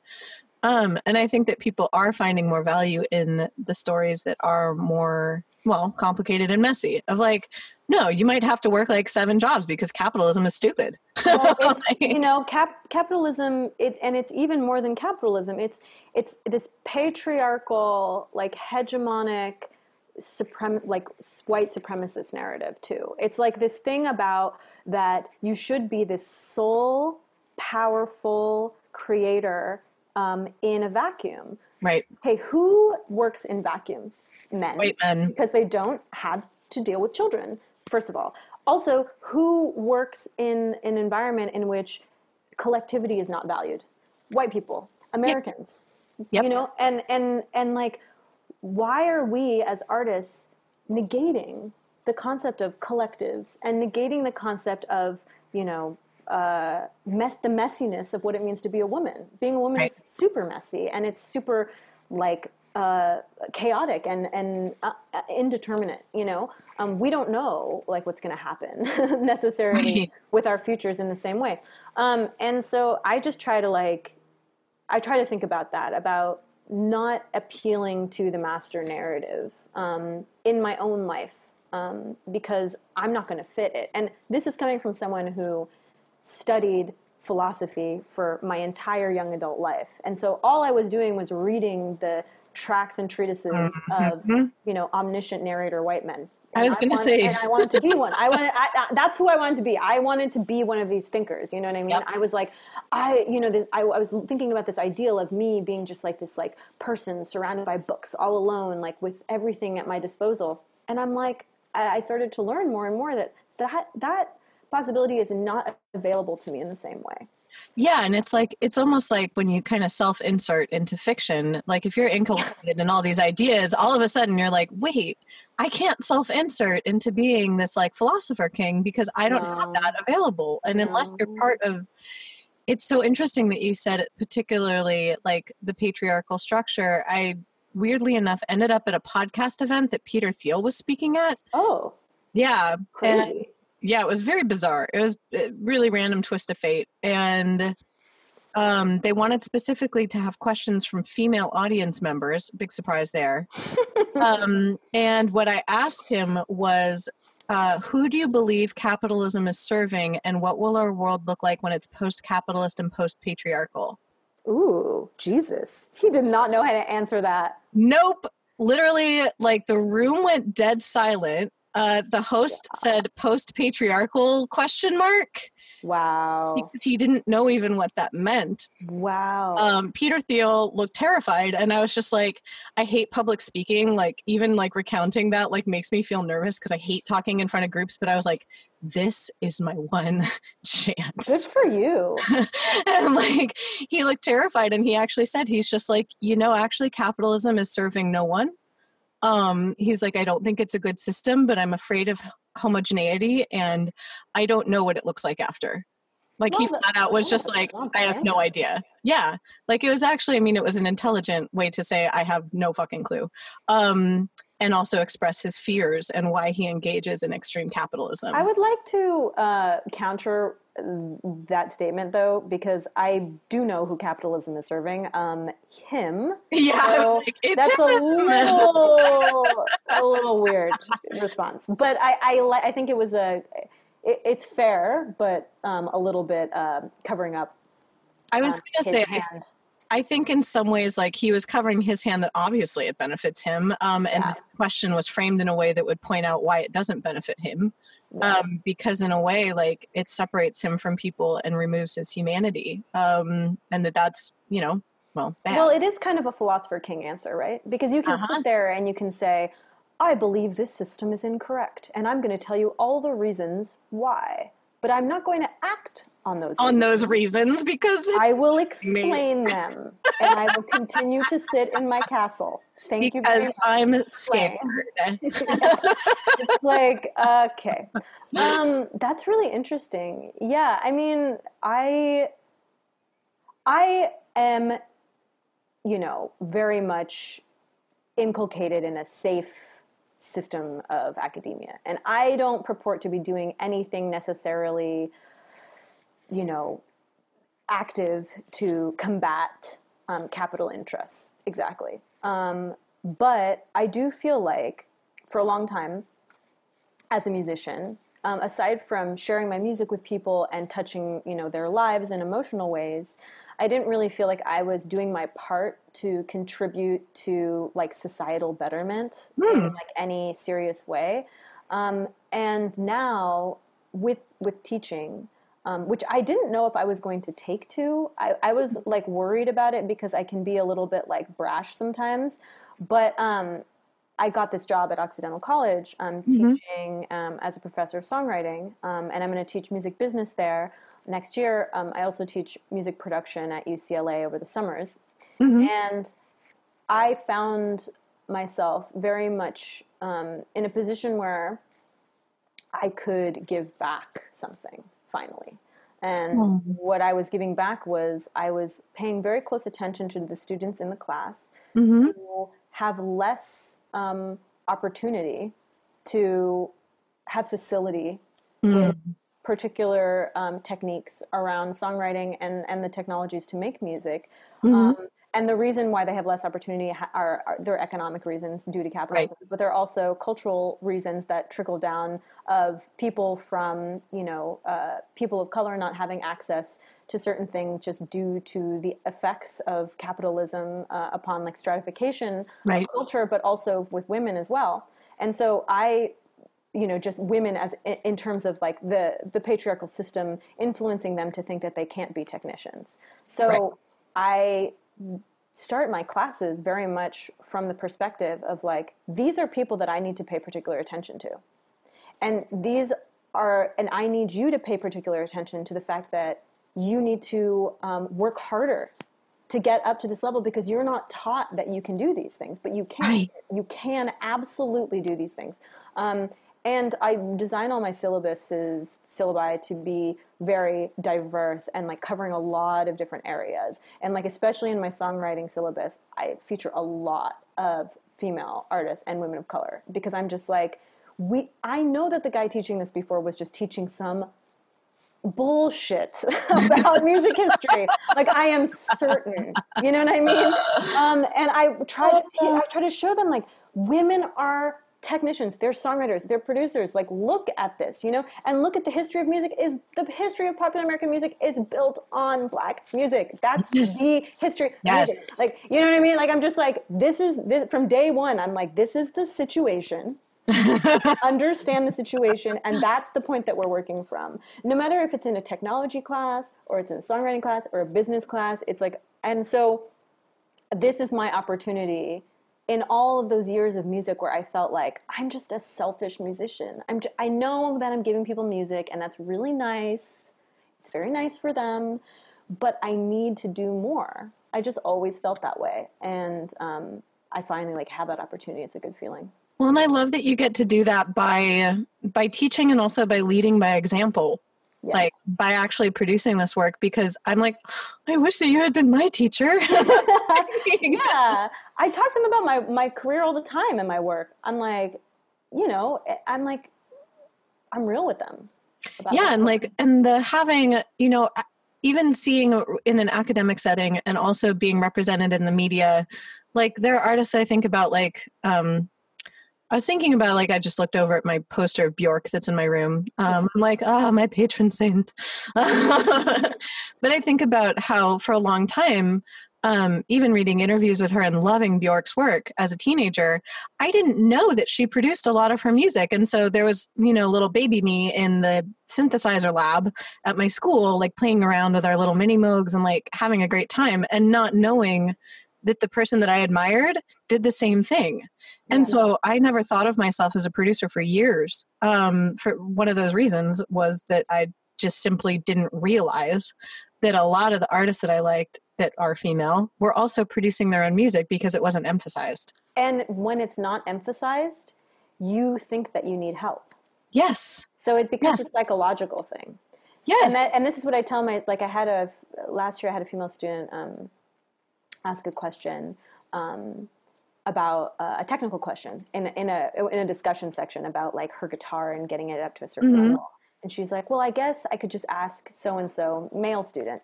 Um, and I think that people are finding more value in the stories that are more, well, complicated and messy. Of like, no, you might have to work like seven jobs because capitalism is stupid. well, you know, cap- capitalism, it, and it's even more than capitalism. It's it's this patriarchal, like hegemonic, suprem like white supremacist narrative too. It's like this thing about that you should be this sole, powerful creator um, in a vacuum. right. Hey, who works in vacuums? Men White men. because they don't have to deal with children first of all also who works in an environment in which collectivity is not valued white people americans Yep. you know and and and like why are we as artists negating the concept of collectives and negating the concept of you know uh, mess the messiness of what it means to be a woman being a woman Right. is super messy and it's super like uh, chaotic and and uh, indeterminate. You know, um, we don't know like what's going to happen necessarily Right. with our futures in the same way. Um, and so I just try to like, I try to think about that about not appealing to the master narrative um, in my own life um, because I'm not going to fit it. And this is coming from someone who studied philosophy for my entire young adult life. And so all I was doing was reading the tracts and treatises mm-hmm. of, you know, omniscient narrator white men. I was gonna say. and I wanted to be one. I wanted, I, I- that's who I wanted to be. I wanted to be one of these thinkers. You know what I mean? Yep. I was like, I, you know, this, I, I was thinking about this ideal of me being just like this, like person surrounded by books, all alone, like with everything at my disposal. And I'm like, I I started to learn more and more that that that possibility is not available to me in the same way. Yeah, and it's like it's almost like when you kind of self-insert into fiction. Like if you're inculcated in all these ideas, all of a sudden you're like, wait, I can't self-insert into being this like philosopher king because I don't have that available. And unless you're part of it's so interesting that you said it, particularly like the patriarchal structure. I weirdly enough ended up at a podcast event that Peter Thiel was speaking at Oh, Yeah. Crazy. Yeah, it was very bizarre. It was a really random twist of fate. And um, they wanted specifically to have questions from female audience members. Big surprise there. um, and what I asked him was, uh, who do you believe capitalism is serving, and what will our world look like when it's post capitalist and post patriarchal? Ooh, Jesus. He did not know how to answer that. Nope. Literally, like the room went dead silent. Uh, the host yeah. said post patriarchal question mark Wow. Because he didn't know even what that meant. Wow. Um, Peter Thiel looked terrified, and I was just like, I hate public speaking. Like, even like recounting that, like, makes me feel nervous because I hate talking in front of groups. But I was like, this is my one chance. Good for you. and like, he looked terrified, and he actually said, he's just like, you know, actually, capitalism is serving no one. Um, he's like, I don't think it's a good system, but I'm afraid of homogeneity and I don't know what it looks like after. Like well, he flat out was just like, I have no idea. Yeah. Like it was actually, I mean, it was an intelligent way to say, I have no fucking clue. Um, and also express his fears and why he engages in extreme capitalism. I would like to uh, counter that statement though because I do know who capitalism is serving. Um, him. Yeah, so like, that's him. a little a little weird response, but I I, I think it was a it, it's fair, but um, a little bit uh, covering up. I was um, gonna say. Hand. I think in some ways, like he was covering his hand that obviously it benefits him, um, and yeah. the question was framed in a way that would point out why it doesn't benefit him um, because in a way like it separates him from people and removes his humanity um, and that that's you know well bad. well it is kind of a philosopher king answer right because you can uh-huh. sit there and you can say i believe this system is incorrect and i'm going to tell you all the reasons why but i'm not going to act on those on reasons. those reasons because i will explain them and i will continue to sit in my castle Thank because you. Because I'm scared. it's like okay, um, that's really interesting. Yeah, I mean, I, I am, you know, very much inculcated in a safe system of academia, and I don't purport to be doing anything necessarily, you know, active to combat um, capital interests. Exactly. Um, but I do feel like for a long time, as a musician, um, aside from sharing my music with people and touching, you know, their lives in emotional ways, I didn't really feel like I was doing my part to contribute to like societal betterment mm. in like any serious way. Um, and now with with teaching, um, which I didn't know if I was going to take to. I, I, was like worried about it because I can be a little bit like brash sometimes. But um, I got this job at Occidental College um, mm-hmm. teaching um, as a professor of songwriting, um, and I'm going to teach music business there next year. Um, I also teach music production at UCLA over the summers. Mm-hmm. And I found myself very much um, in a position where I could give back something finally. And mm. what I was giving back was I was paying very close attention to the students in the class mm-hmm. who have less um, opportunity to have facility mm. with particular um, techniques around songwriting and, and the technologies to make music. Mm-hmm. Um, and the reason why they have less opportunity are, are their economic reasons due to capitalism, right. but there are also cultural reasons that trickle down of people from you know uh, people of color not having access to certain things just due to the effects of capitalism uh, upon like stratification right. of culture, but also with women as well. And so I you know just women as in terms of like the the patriarchal system influencing them to think that they can't be technicians so right. i start my classes very much from the perspective of like these are people that I need to pay particular attention to. And these are and I need you to pay particular attention to the fact that you need to um, work harder to get up to this level because you're not taught that you can do these things, but you can. Right. You can absolutely do these things. Um, and I design all my syllabuses, syllabi to be very diverse and like covering a lot of different areas. And like especially in my songwriting syllabus, I feature a lot of female artists and women of color because I'm just like we I know that the guy teaching this before was just teaching some bullshit about music history. Like I am certain, you know what I mean? Um, and I try to I try to show them like women are technicians, they're songwriters, they're producers. Like look at this, you know, and look at the history of music. Is the history of popular American music is built on black music? That's yes. the history. Yes. Like you know what I mean? Like I'm just like this is this, from day one. I'm like this is the situation understand the situation and that's the point that we're working from no matter if it's in a technology class or it's in a songwriting class or a business class it's like and so this is my opportunity in all of those years of music where i felt like i'm just a selfish musician. I'm just, i know that i'm giving people music and that's really nice. It's very nice for them but i need to do more. I just always felt that way. And um, i finally like have that opportunity. It's a good feeling. Well, and I love that you get to do that by by teaching and also by leading by example. Yeah. Like by actually producing this work because I'm like, I wish that you had been my teacher. yeah. I talk to them about my, my career all the time and my work. I'm like, you know, I'm like, I'm real with them. yeah. And like, and the having, you know, even seeing in an academic setting and also being represented in the media, like there are artists I think about like, um, I was thinking about like I just looked over at my poster of Bjork that's in my room. Um, I'm like, ah, oh, my patron saint. but I think about how for a long time, um, even reading interviews with her and loving Bjork's work as a teenager, I didn't know that she produced a lot of her music. And so there was, you know, little baby me in the synthesizer lab at my school, like playing around with our little mini moogs and like having a great time and not knowing that the person that I admired did the same thing. And so I never thought of myself as a producer for years. Um, for one of those reasons was that I just simply didn't realize that a lot of the artists that I liked that are female were also producing their own music because it wasn't emphasized. And when it's not emphasized, you think that you need help. Yes. So it becomes yes. a psychological thing. Yes. And that, and this is what I tell my like I had a last year I had a female student um, ask a question um, about uh, a technical question in, in a in a discussion section about like her guitar and getting it up to a certain mm-hmm. level. And she's like, "Well, I guess I could just ask so and so, male student."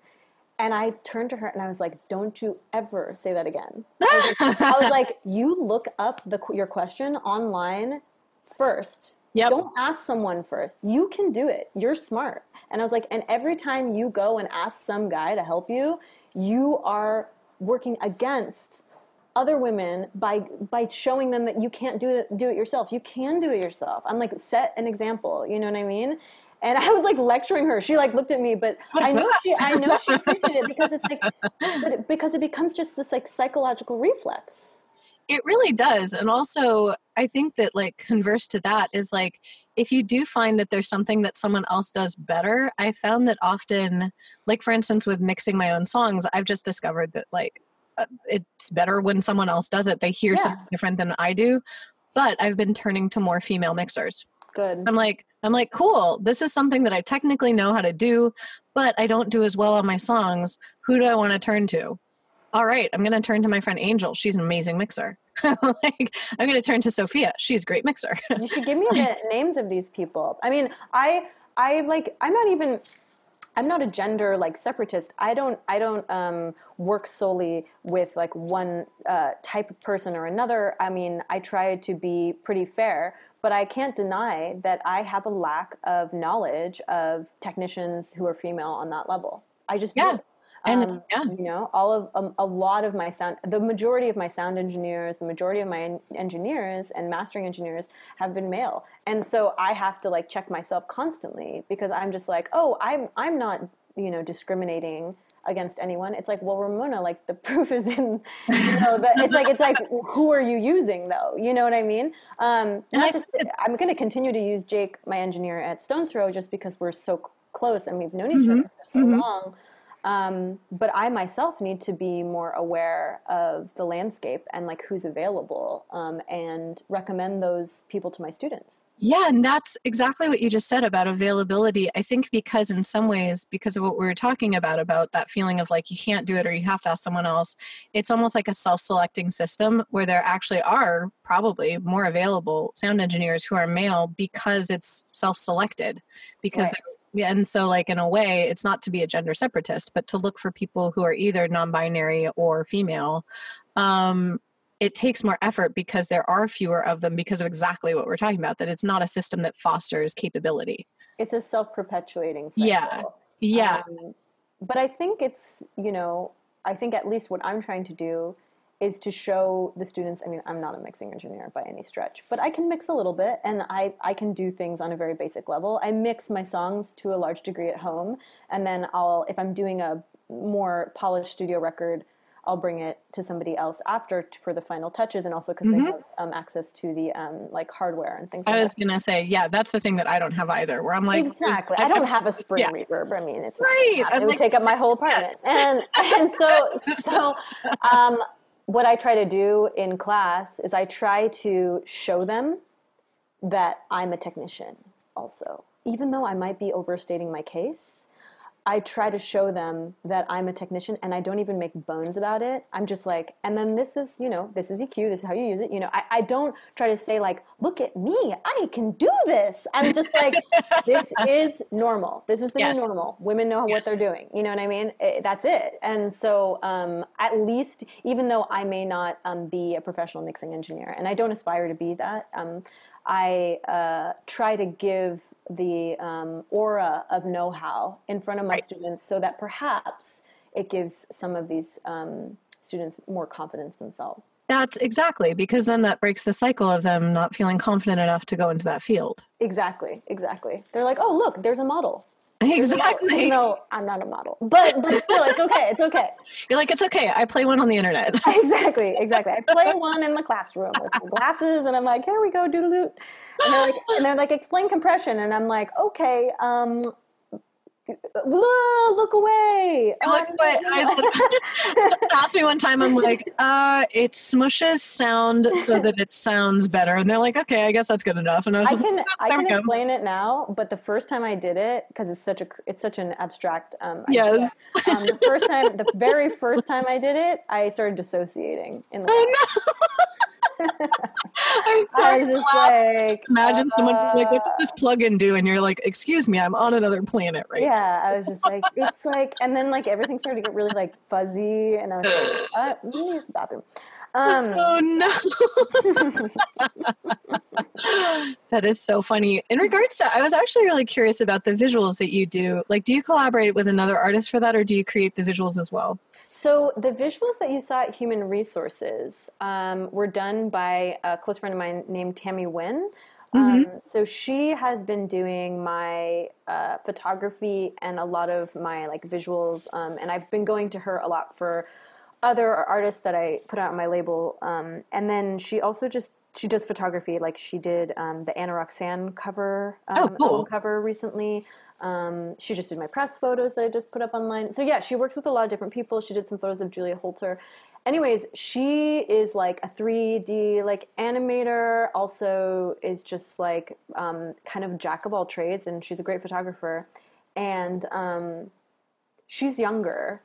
And I turned to her and I was like, "Don't you ever say that again." I was like, I was like "You look up the your question online first. Yep. Don't ask someone first. You can do it. You're smart." And I was like, "And every time you go and ask some guy to help you, you are working against other women by by showing them that you can't do it do it yourself. You can do it yourself. I'm like set an example. You know what I mean? And I was like lecturing her. She like looked at me, but I know she I know she appreciated it because it's like but it, because it becomes just this like psychological reflex. It really does. And also I think that like converse to that is like if you do find that there's something that someone else does better, I found that often like for instance with mixing my own songs, I've just discovered that like it's better when someone else does it. They hear yeah. something different than I do. But I've been turning to more female mixers. Good. I'm like, I'm like, cool. This is something that I technically know how to do, but I don't do as well on my songs. Who do I want to turn to? All right, I'm going to turn to my friend Angel. She's an amazing mixer. like, I'm going to turn to Sophia. She's a great mixer. you should give me the names of these people. I mean, I, I like, I'm not even I'm not a gender like separatist. I don't I don't um, work solely with like one uh, type of person or another. I mean, I try to be pretty fair, but I can't deny that I have a lack of knowledge of technicians who are female on that level. I just yeah. do. And um, yeah. you know, all of um, a lot of my sound, the majority of my sound engineers, the majority of my en- engineers and mastering engineers have been male, and so I have to like check myself constantly because I'm just like, oh, I'm I'm not you know discriminating against anyone. It's like, well, Ramona, like the proof is in, you know, that it's like it's like who are you using though? You know what I mean? Um, just, I'm going to continue to use Jake, my engineer at Stones Throw, just because we're so close and we've known each mm-hmm. other for so mm-hmm. long. Um, but I myself need to be more aware of the landscape and like who's available um, and recommend those people to my students. Yeah, and that's exactly what you just said about availability. I think because in some ways, because of what we were talking about, about that feeling of like you can't do it or you have to ask someone else, it's almost like a self-selecting system where there actually are probably more available sound engineers who are male because it's self-selected. Because Right. Yeah, and so like in a way, it's not to be a gender separatist, but to look for people who are either non-binary or female. Um, it takes more effort because there are fewer of them because of exactly what we're talking about that it's not a system that fosters capability It's a self-perpetuating cycle. Yeah. yeah Um, but I think it's, you know, I think at least what I'm trying to do is to show the students. I mean, I'm not a mixing engineer by any stretch, but I can mix a little bit and I, I can do things on a very basic level. I mix my songs to a large degree at home. And then I'll, if I'm doing a more polished studio record, I'll bring it to somebody else after t- for the final touches and also because Mhm. they have um, access to the um, like hardware and things like that. i that. was gonna say yeah that's the thing that i don't have either where i'm like exactly. I don't have a spring Yeah. reverb. I mean, it's Right. happen. I'm would take up my whole apartment. And and so so um, what I try to do in class is I try to show them that I'm a technician also. Even though I might be overstating my case, I try to show them that I'm a technician and I don't even make bones about it. I'm just like, and then this is, you know, this is EQ, this is how you use it. You know, I, I don't try to say, like, look at me, I can do this. I'm just like, this is normal. This is the Yes. new normal. Women know what they're doing. You know what I mean? It, that's it. And so, um, at least, even though I may not um, be a professional mixing engineer, and I don't aspire to be that, um, I uh, try to give the um, aura of know-how in front of my Right. students so that perhaps it gives some of these um, students more confidence themselves. that's exactly because then that breaks the cycle of them not feeling confident enough to go into that field Exactly, exactly. They're like, oh, look, there's a model. There's a model," exactly No, I'm not a model, but but still, it's okay. It's okay. you're like it's okay i play one on the internet exactly, exactly. I play one in the classroom with my glasses, and I'm like, here we go, doodle doot. And they're like, and they're like, explain compression, and I'm like, okay, um, look, look away. Look, but I asked me one time, I'm like, uh, it smushes sound so that it sounds better. And they're like, okay, I guess that's good enough. And I was I can I there we can go. explain it now, but the first time I did it because it's such a it's such an abstract um, Yes. Um, the first time, the very first time I did it, I started dissociating in the. oh no. I'm I was sorry. just like, Imagine someone being like, what uh, does this plugin do? And you're like, excuse me, I'm on another planet right yeah, I was just like, it's like, and then like everything started to get really like fuzzy, and I was like, uh, let me use the bathroom. Um, Oh no. that is so funny. In regards to, I was actually really curious about the visuals that you do. Like, do you collaborate with another artist for that or do you create the visuals as well? So the visuals that you saw at Human Resources um, were done by a close friend of mine named Tammy Wynn. Um, so she has been doing my uh, photography and a lot of my like visuals, um, and I've been going to her a lot for other artists that I put out on my label. Um, and then she also just she does photography, like she did um, the Ana Roxanne cover Oh, um, cool. cover recently. Um, she just did my press photos that I just put up online. So yeah, she works with a lot of different people. She did some photos of Julia Holter. Anyways, she is like a 3D like animator. Also, is just like um, kind of jack of all trades, and she's a great photographer. And um, she's younger,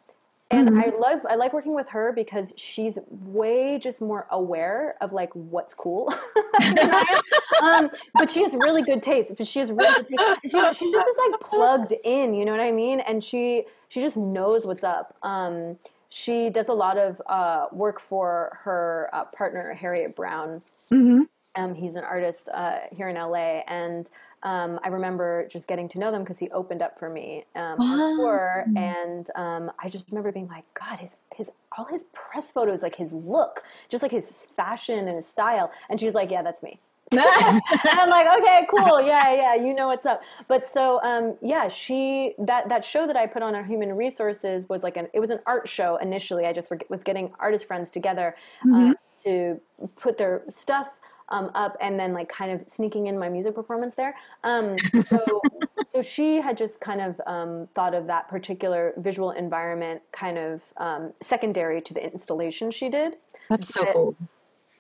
and Mhm. I love I like working with her because she's way just more aware of like what's cool. than I am. um, but she has really good taste. But she has really good taste. She, she just is like plugged in. You know what I mean? And she she just knows what's up. Um, she does a lot of uh, work for her uh, partner Harriet Brown. Mm-hmm. Um, he's an artist uh, here in LA, and um, I remember just getting to know them because he opened up for me um, on tour, and um, I just remember being like, God, his his all his press photos, like his look, just like his fashion and his style, and she's like, Yeah, that's me. and I'm like, okay, cool, yeah, yeah, you know what's up. But so, um, yeah, she that that show that I put on our human resources was like an it was an art show initially. I just were, was getting artist friends together uh, to put their stuff um, up and then like kind of sneaking in my music performance there. Um, so, so she had just kind of um, thought of that particular visual environment kind of um, secondary to the installation she did. That's so But- cool.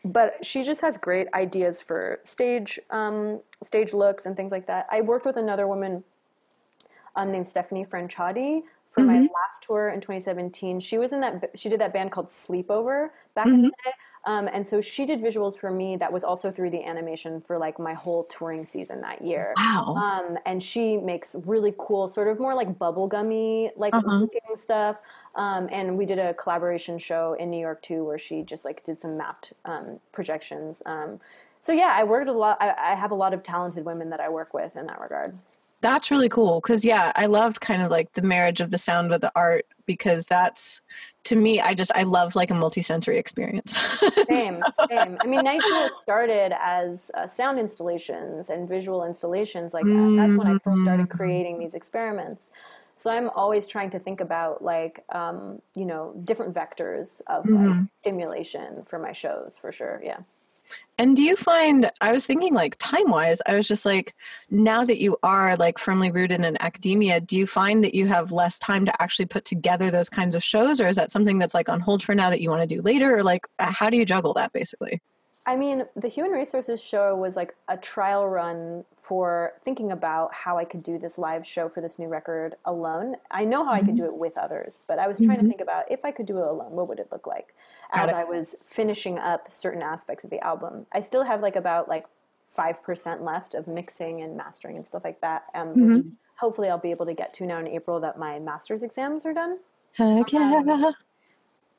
but she just has great ideas for stage um, stage looks and things like that. I worked with another woman um, named Stefanie Franciotti for mm-hmm. my last tour in 2017. She was in that she did that band called Sleepover back mm-hmm. in the day. Um, and so she did visuals for me that was also 3D animation for like my whole touring season that year. Wow. Um, and she makes really cool, sort of more like bubblegummy, like uh-huh. looking stuff. Um, and we did a collaboration show in New York too, where she just like did some mapped um, projections. Um, so yeah, I worked a lot. I, I have a lot of talented women that I work with in that regard. That's really cool because yeah, I loved kind of like the marriage of the sound with the art because that's to me I just I love like a multi-sensory experience. same, same. I mean, Nite started as uh, sound installations and visual installations like that. That's when I first started mm-hmm. creating these experiments. So I'm always trying to think about like um, you know different vectors of mm-hmm. like stimulation for my shows for sure. Yeah. And do you find, I was thinking like time wise, I was just like, now that you are like firmly rooted in academia, do you find that you have less time to actually put together those kinds of shows? Or is that something that's like on hold for now that you want to do later? Or like, uh, how do you juggle that basically? I mean, the human resources show was like a trial run for thinking about how I could do this live show for this new record alone. I know how mm-hmm. I could mm-hmm. do it with others, but I was trying mm-hmm. to think about if I could do it alone, what would it look like? As I was finishing up certain aspects of the album. I still have like about like 5% left of mixing and mastering and stuff like that. Um, mm-hmm. Hopefully I'll be able to get to now in April that my master's exams are done. Heck yeah. Um,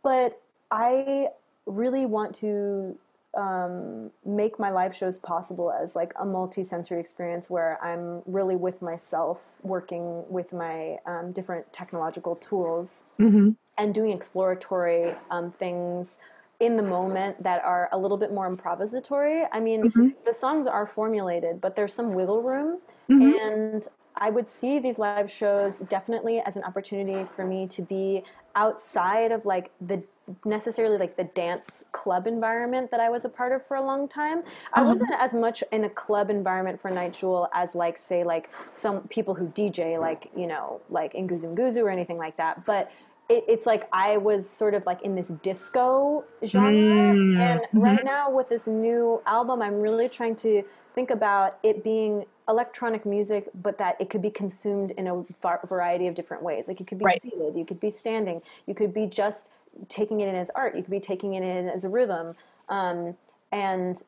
but I really want to um, make my live shows possible as like a multi-sensory experience where I'm really with myself, working with my um, different technological tools, mm-hmm. and doing exploratory um, things in the moment that are a little bit more improvisatory. I mean, mm-hmm. the songs are formulated, but there's some wiggle room, mm-hmm. and I would see these live shows definitely as an opportunity for me to be outside of like the necessarily like the dance club environment that I was a part of for a long time. I uh-huh. wasn't as much in a club environment for Nite Jewel as like say like some people who DJ like you know like Nguzunguzu or anything like that. But it, it's like I was sort of like in this disco genre, mm. and mm-hmm. right now with this new album, I'm really trying to think about it being electronic music, but that it could be consumed in a variety of different ways. Like you could be right. seated, you could be standing, you could be just taking it in as art, you could be taking it in as a rhythm, um, and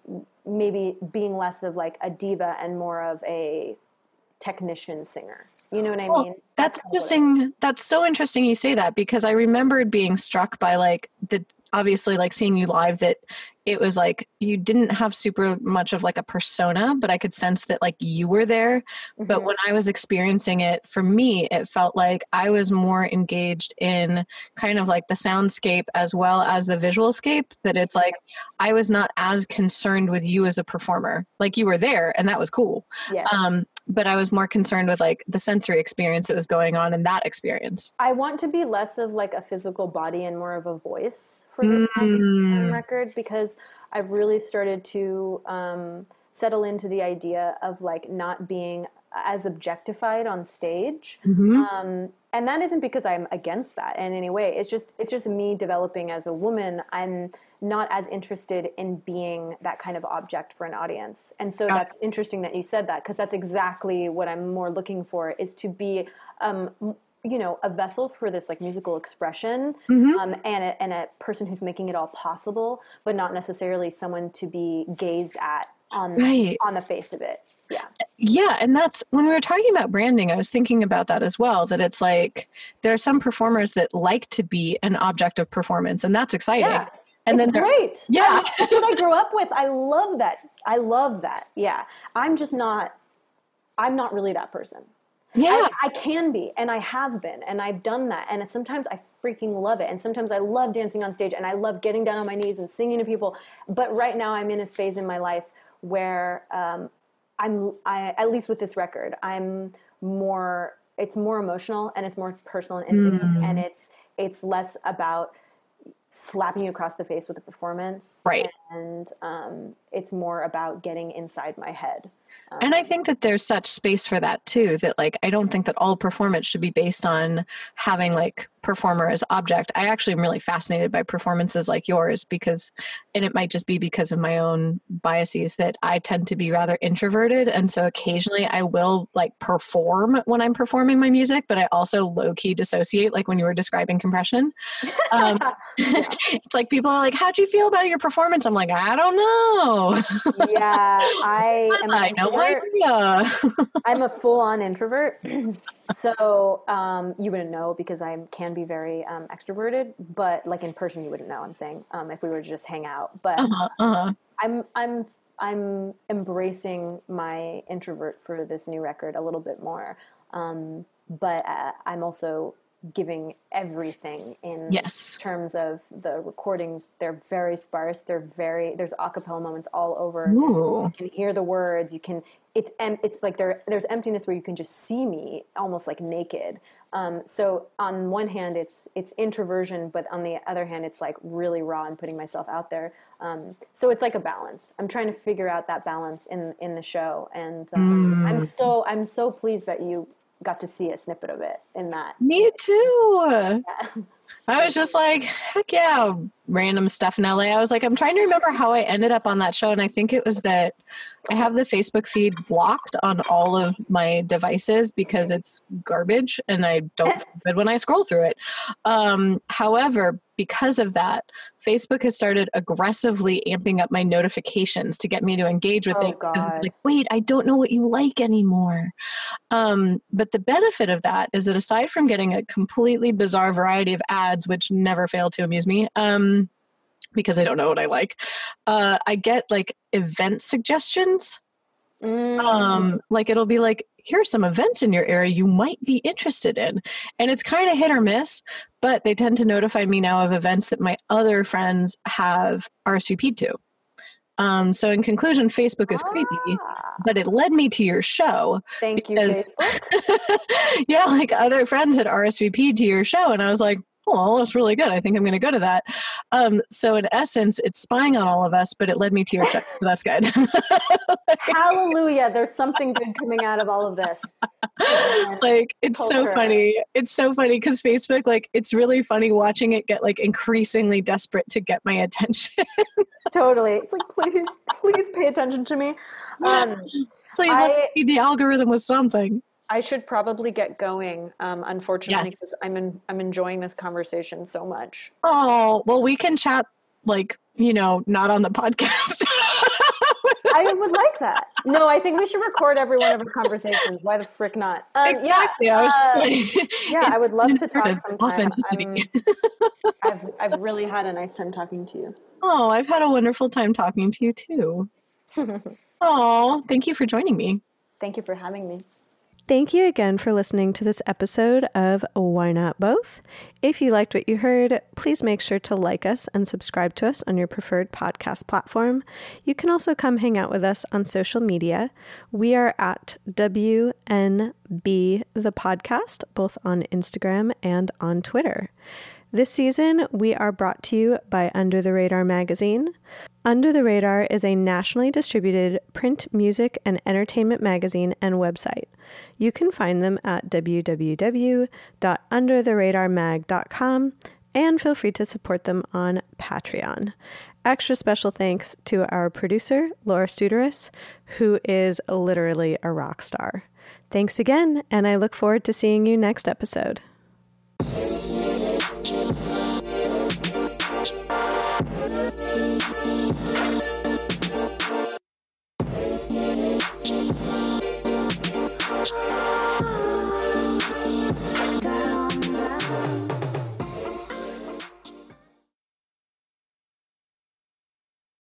maybe being less of like a diva and more of a technician singer. You know what I mean? That's, that's interesting. That's so interesting you say that because I remembered being struck by like the obviously like seeing you live that it was like you didn't have super much of like a persona but i could sense that like you were there mm-hmm. but when i was experiencing it for me it felt like i was more engaged in kind of like the soundscape as well as the visual scape that it's like i was not as concerned with you as a performer like you were there and that was cool yes. um but I was more concerned with like the sensory experience that was going on in that experience. I want to be less of like a physical body and more of a voice for this mm. record because I've really started to um, settle into the idea of like not being as objectified on stage. Mm-hmm. Um, and that isn't because I'm against that in any way. It's just it's just me developing as a woman. I'm not as interested in being that kind of object for an audience. And so that's interesting that you said that because that's exactly what I'm more looking for is to be um, you know a vessel for this like musical expression mm-hmm. um, and, a, and a person who's making it all possible but not necessarily someone to be gazed at on right. on the face of it yeah yeah and that's when we were talking about branding i was thinking about that as well that it's like there are some performers that like to be an object of performance and that's exciting yeah. and it's then great yeah that's what i grew up with i love that i love that yeah i'm just not i'm not really that person yeah. I, I, can be, and I have been, and I've done that. And sometimes I freaking love it. And sometimes I love dancing on stage, and I love getting down on my knees and singing to people. But right now, I'm in a phase in my life where um, I'm, I, at least with this record, I'm more, it's more emotional and it's more personal and intimate, mm. and it's, it's less about slapping you across the face with a performance. Right. And um, it's more about getting inside my head and I think that there's such space for that too. That like I don't think that all performance should be based on having like performer as object. I actually am really fascinated by performances like yours because, and it might just be because of my own biases that I tend to be rather introverted. And so occasionally I will like perform when I'm performing my music, but I also low key dissociate, like when you were describing compression. Um, it's like people are like, How'd you feel about your performance? I'm like, I don't know. yeah, I am. I no idea. I'm a full on introvert. so um, you wouldn't know because I can be very um, extroverted, but like in person, you wouldn't know. I'm saying um, if we were to just hang out, but uh-huh, uh-huh. I'm I'm I'm embracing my introvert for this new record a little bit more. Um, but uh, I'm also giving everything in yes. terms of the recordings. They're very sparse. They're very there's acapella moments all over. Ooh. You can hear the words. You can it's em- it's like there there's emptiness where you can just see me almost like naked. Um, so on one hand, it's it's introversion, but on the other hand, it's like really raw and putting myself out there. Um, so it's like a balance. I'm trying to figure out that balance in in the show, and um, mm. I'm so I'm so pleased that you got to see a snippet of it in that. Me too. Yeah. I was just like, heck yeah, random stuff in LA. I was like, I'm trying to remember how I ended up on that show. And I think it was that I have the Facebook feed blocked on all of my devices because it's garbage and I don't feel good when I scroll through it. Um, however, because of that, Facebook has started aggressively amping up my notifications to get me to engage with oh, it. God. Like, wait, I don't know what you like anymore. Um, but the benefit of that is that aside from getting a completely bizarre variety of ads, which never fail to amuse me, um, because I don't know what I like. Uh, I get like event suggestions. Mm. Um, like it'll be like, here's some events in your area you might be interested in. And it's kind of hit or miss, but they tend to notify me now of events that my other friends have RSVP'd to. Um, so in conclusion, Facebook is ah. creepy, but it led me to your show. Thank because, you, yeah, like other friends had RSVP'd to your show, and I was like, oh, that's really good. I think I'm going to go to that. Um, so in essence, it's spying on all of us, but it led me to your show. So that's good. Hallelujah. There's something good coming out of all of this. like, it's Culture. so funny. It's so funny because Facebook, like, it's really funny watching it get like increasingly desperate to get my attention. totally. It's like, please, please pay attention to me. Um, please I, the algorithm with something. I should probably get going. Um, unfortunately, because yes. I'm in, I'm enjoying this conversation so much. Oh well, we can chat like you know, not on the podcast. I would like that. No, I think we should record every one of our conversations. Why the frick not? Um, exactly. Yeah, uh, yeah, I would love to talk sometime. I've I've really had a nice time talking to you. Oh, I've had a wonderful time talking to you too. oh, thank you for joining me. Thank you for having me. Thank you again for listening to this episode of Why Not Both. If you liked what you heard, please make sure to like us and subscribe to us on your preferred podcast platform. You can also come hang out with us on social media. We are at WNB the podcast, both on Instagram and on Twitter. This season, we are brought to you by Under the Radar magazine. Under the Radar is a nationally distributed print, music, and entertainment magazine and website. You can find them at www.undertheradarmag.com and feel free to support them on Patreon. Extra special thanks to our producer, Laura Studarus, who is literally a rock star. Thanks again, and I look forward to seeing you next episode. podcast.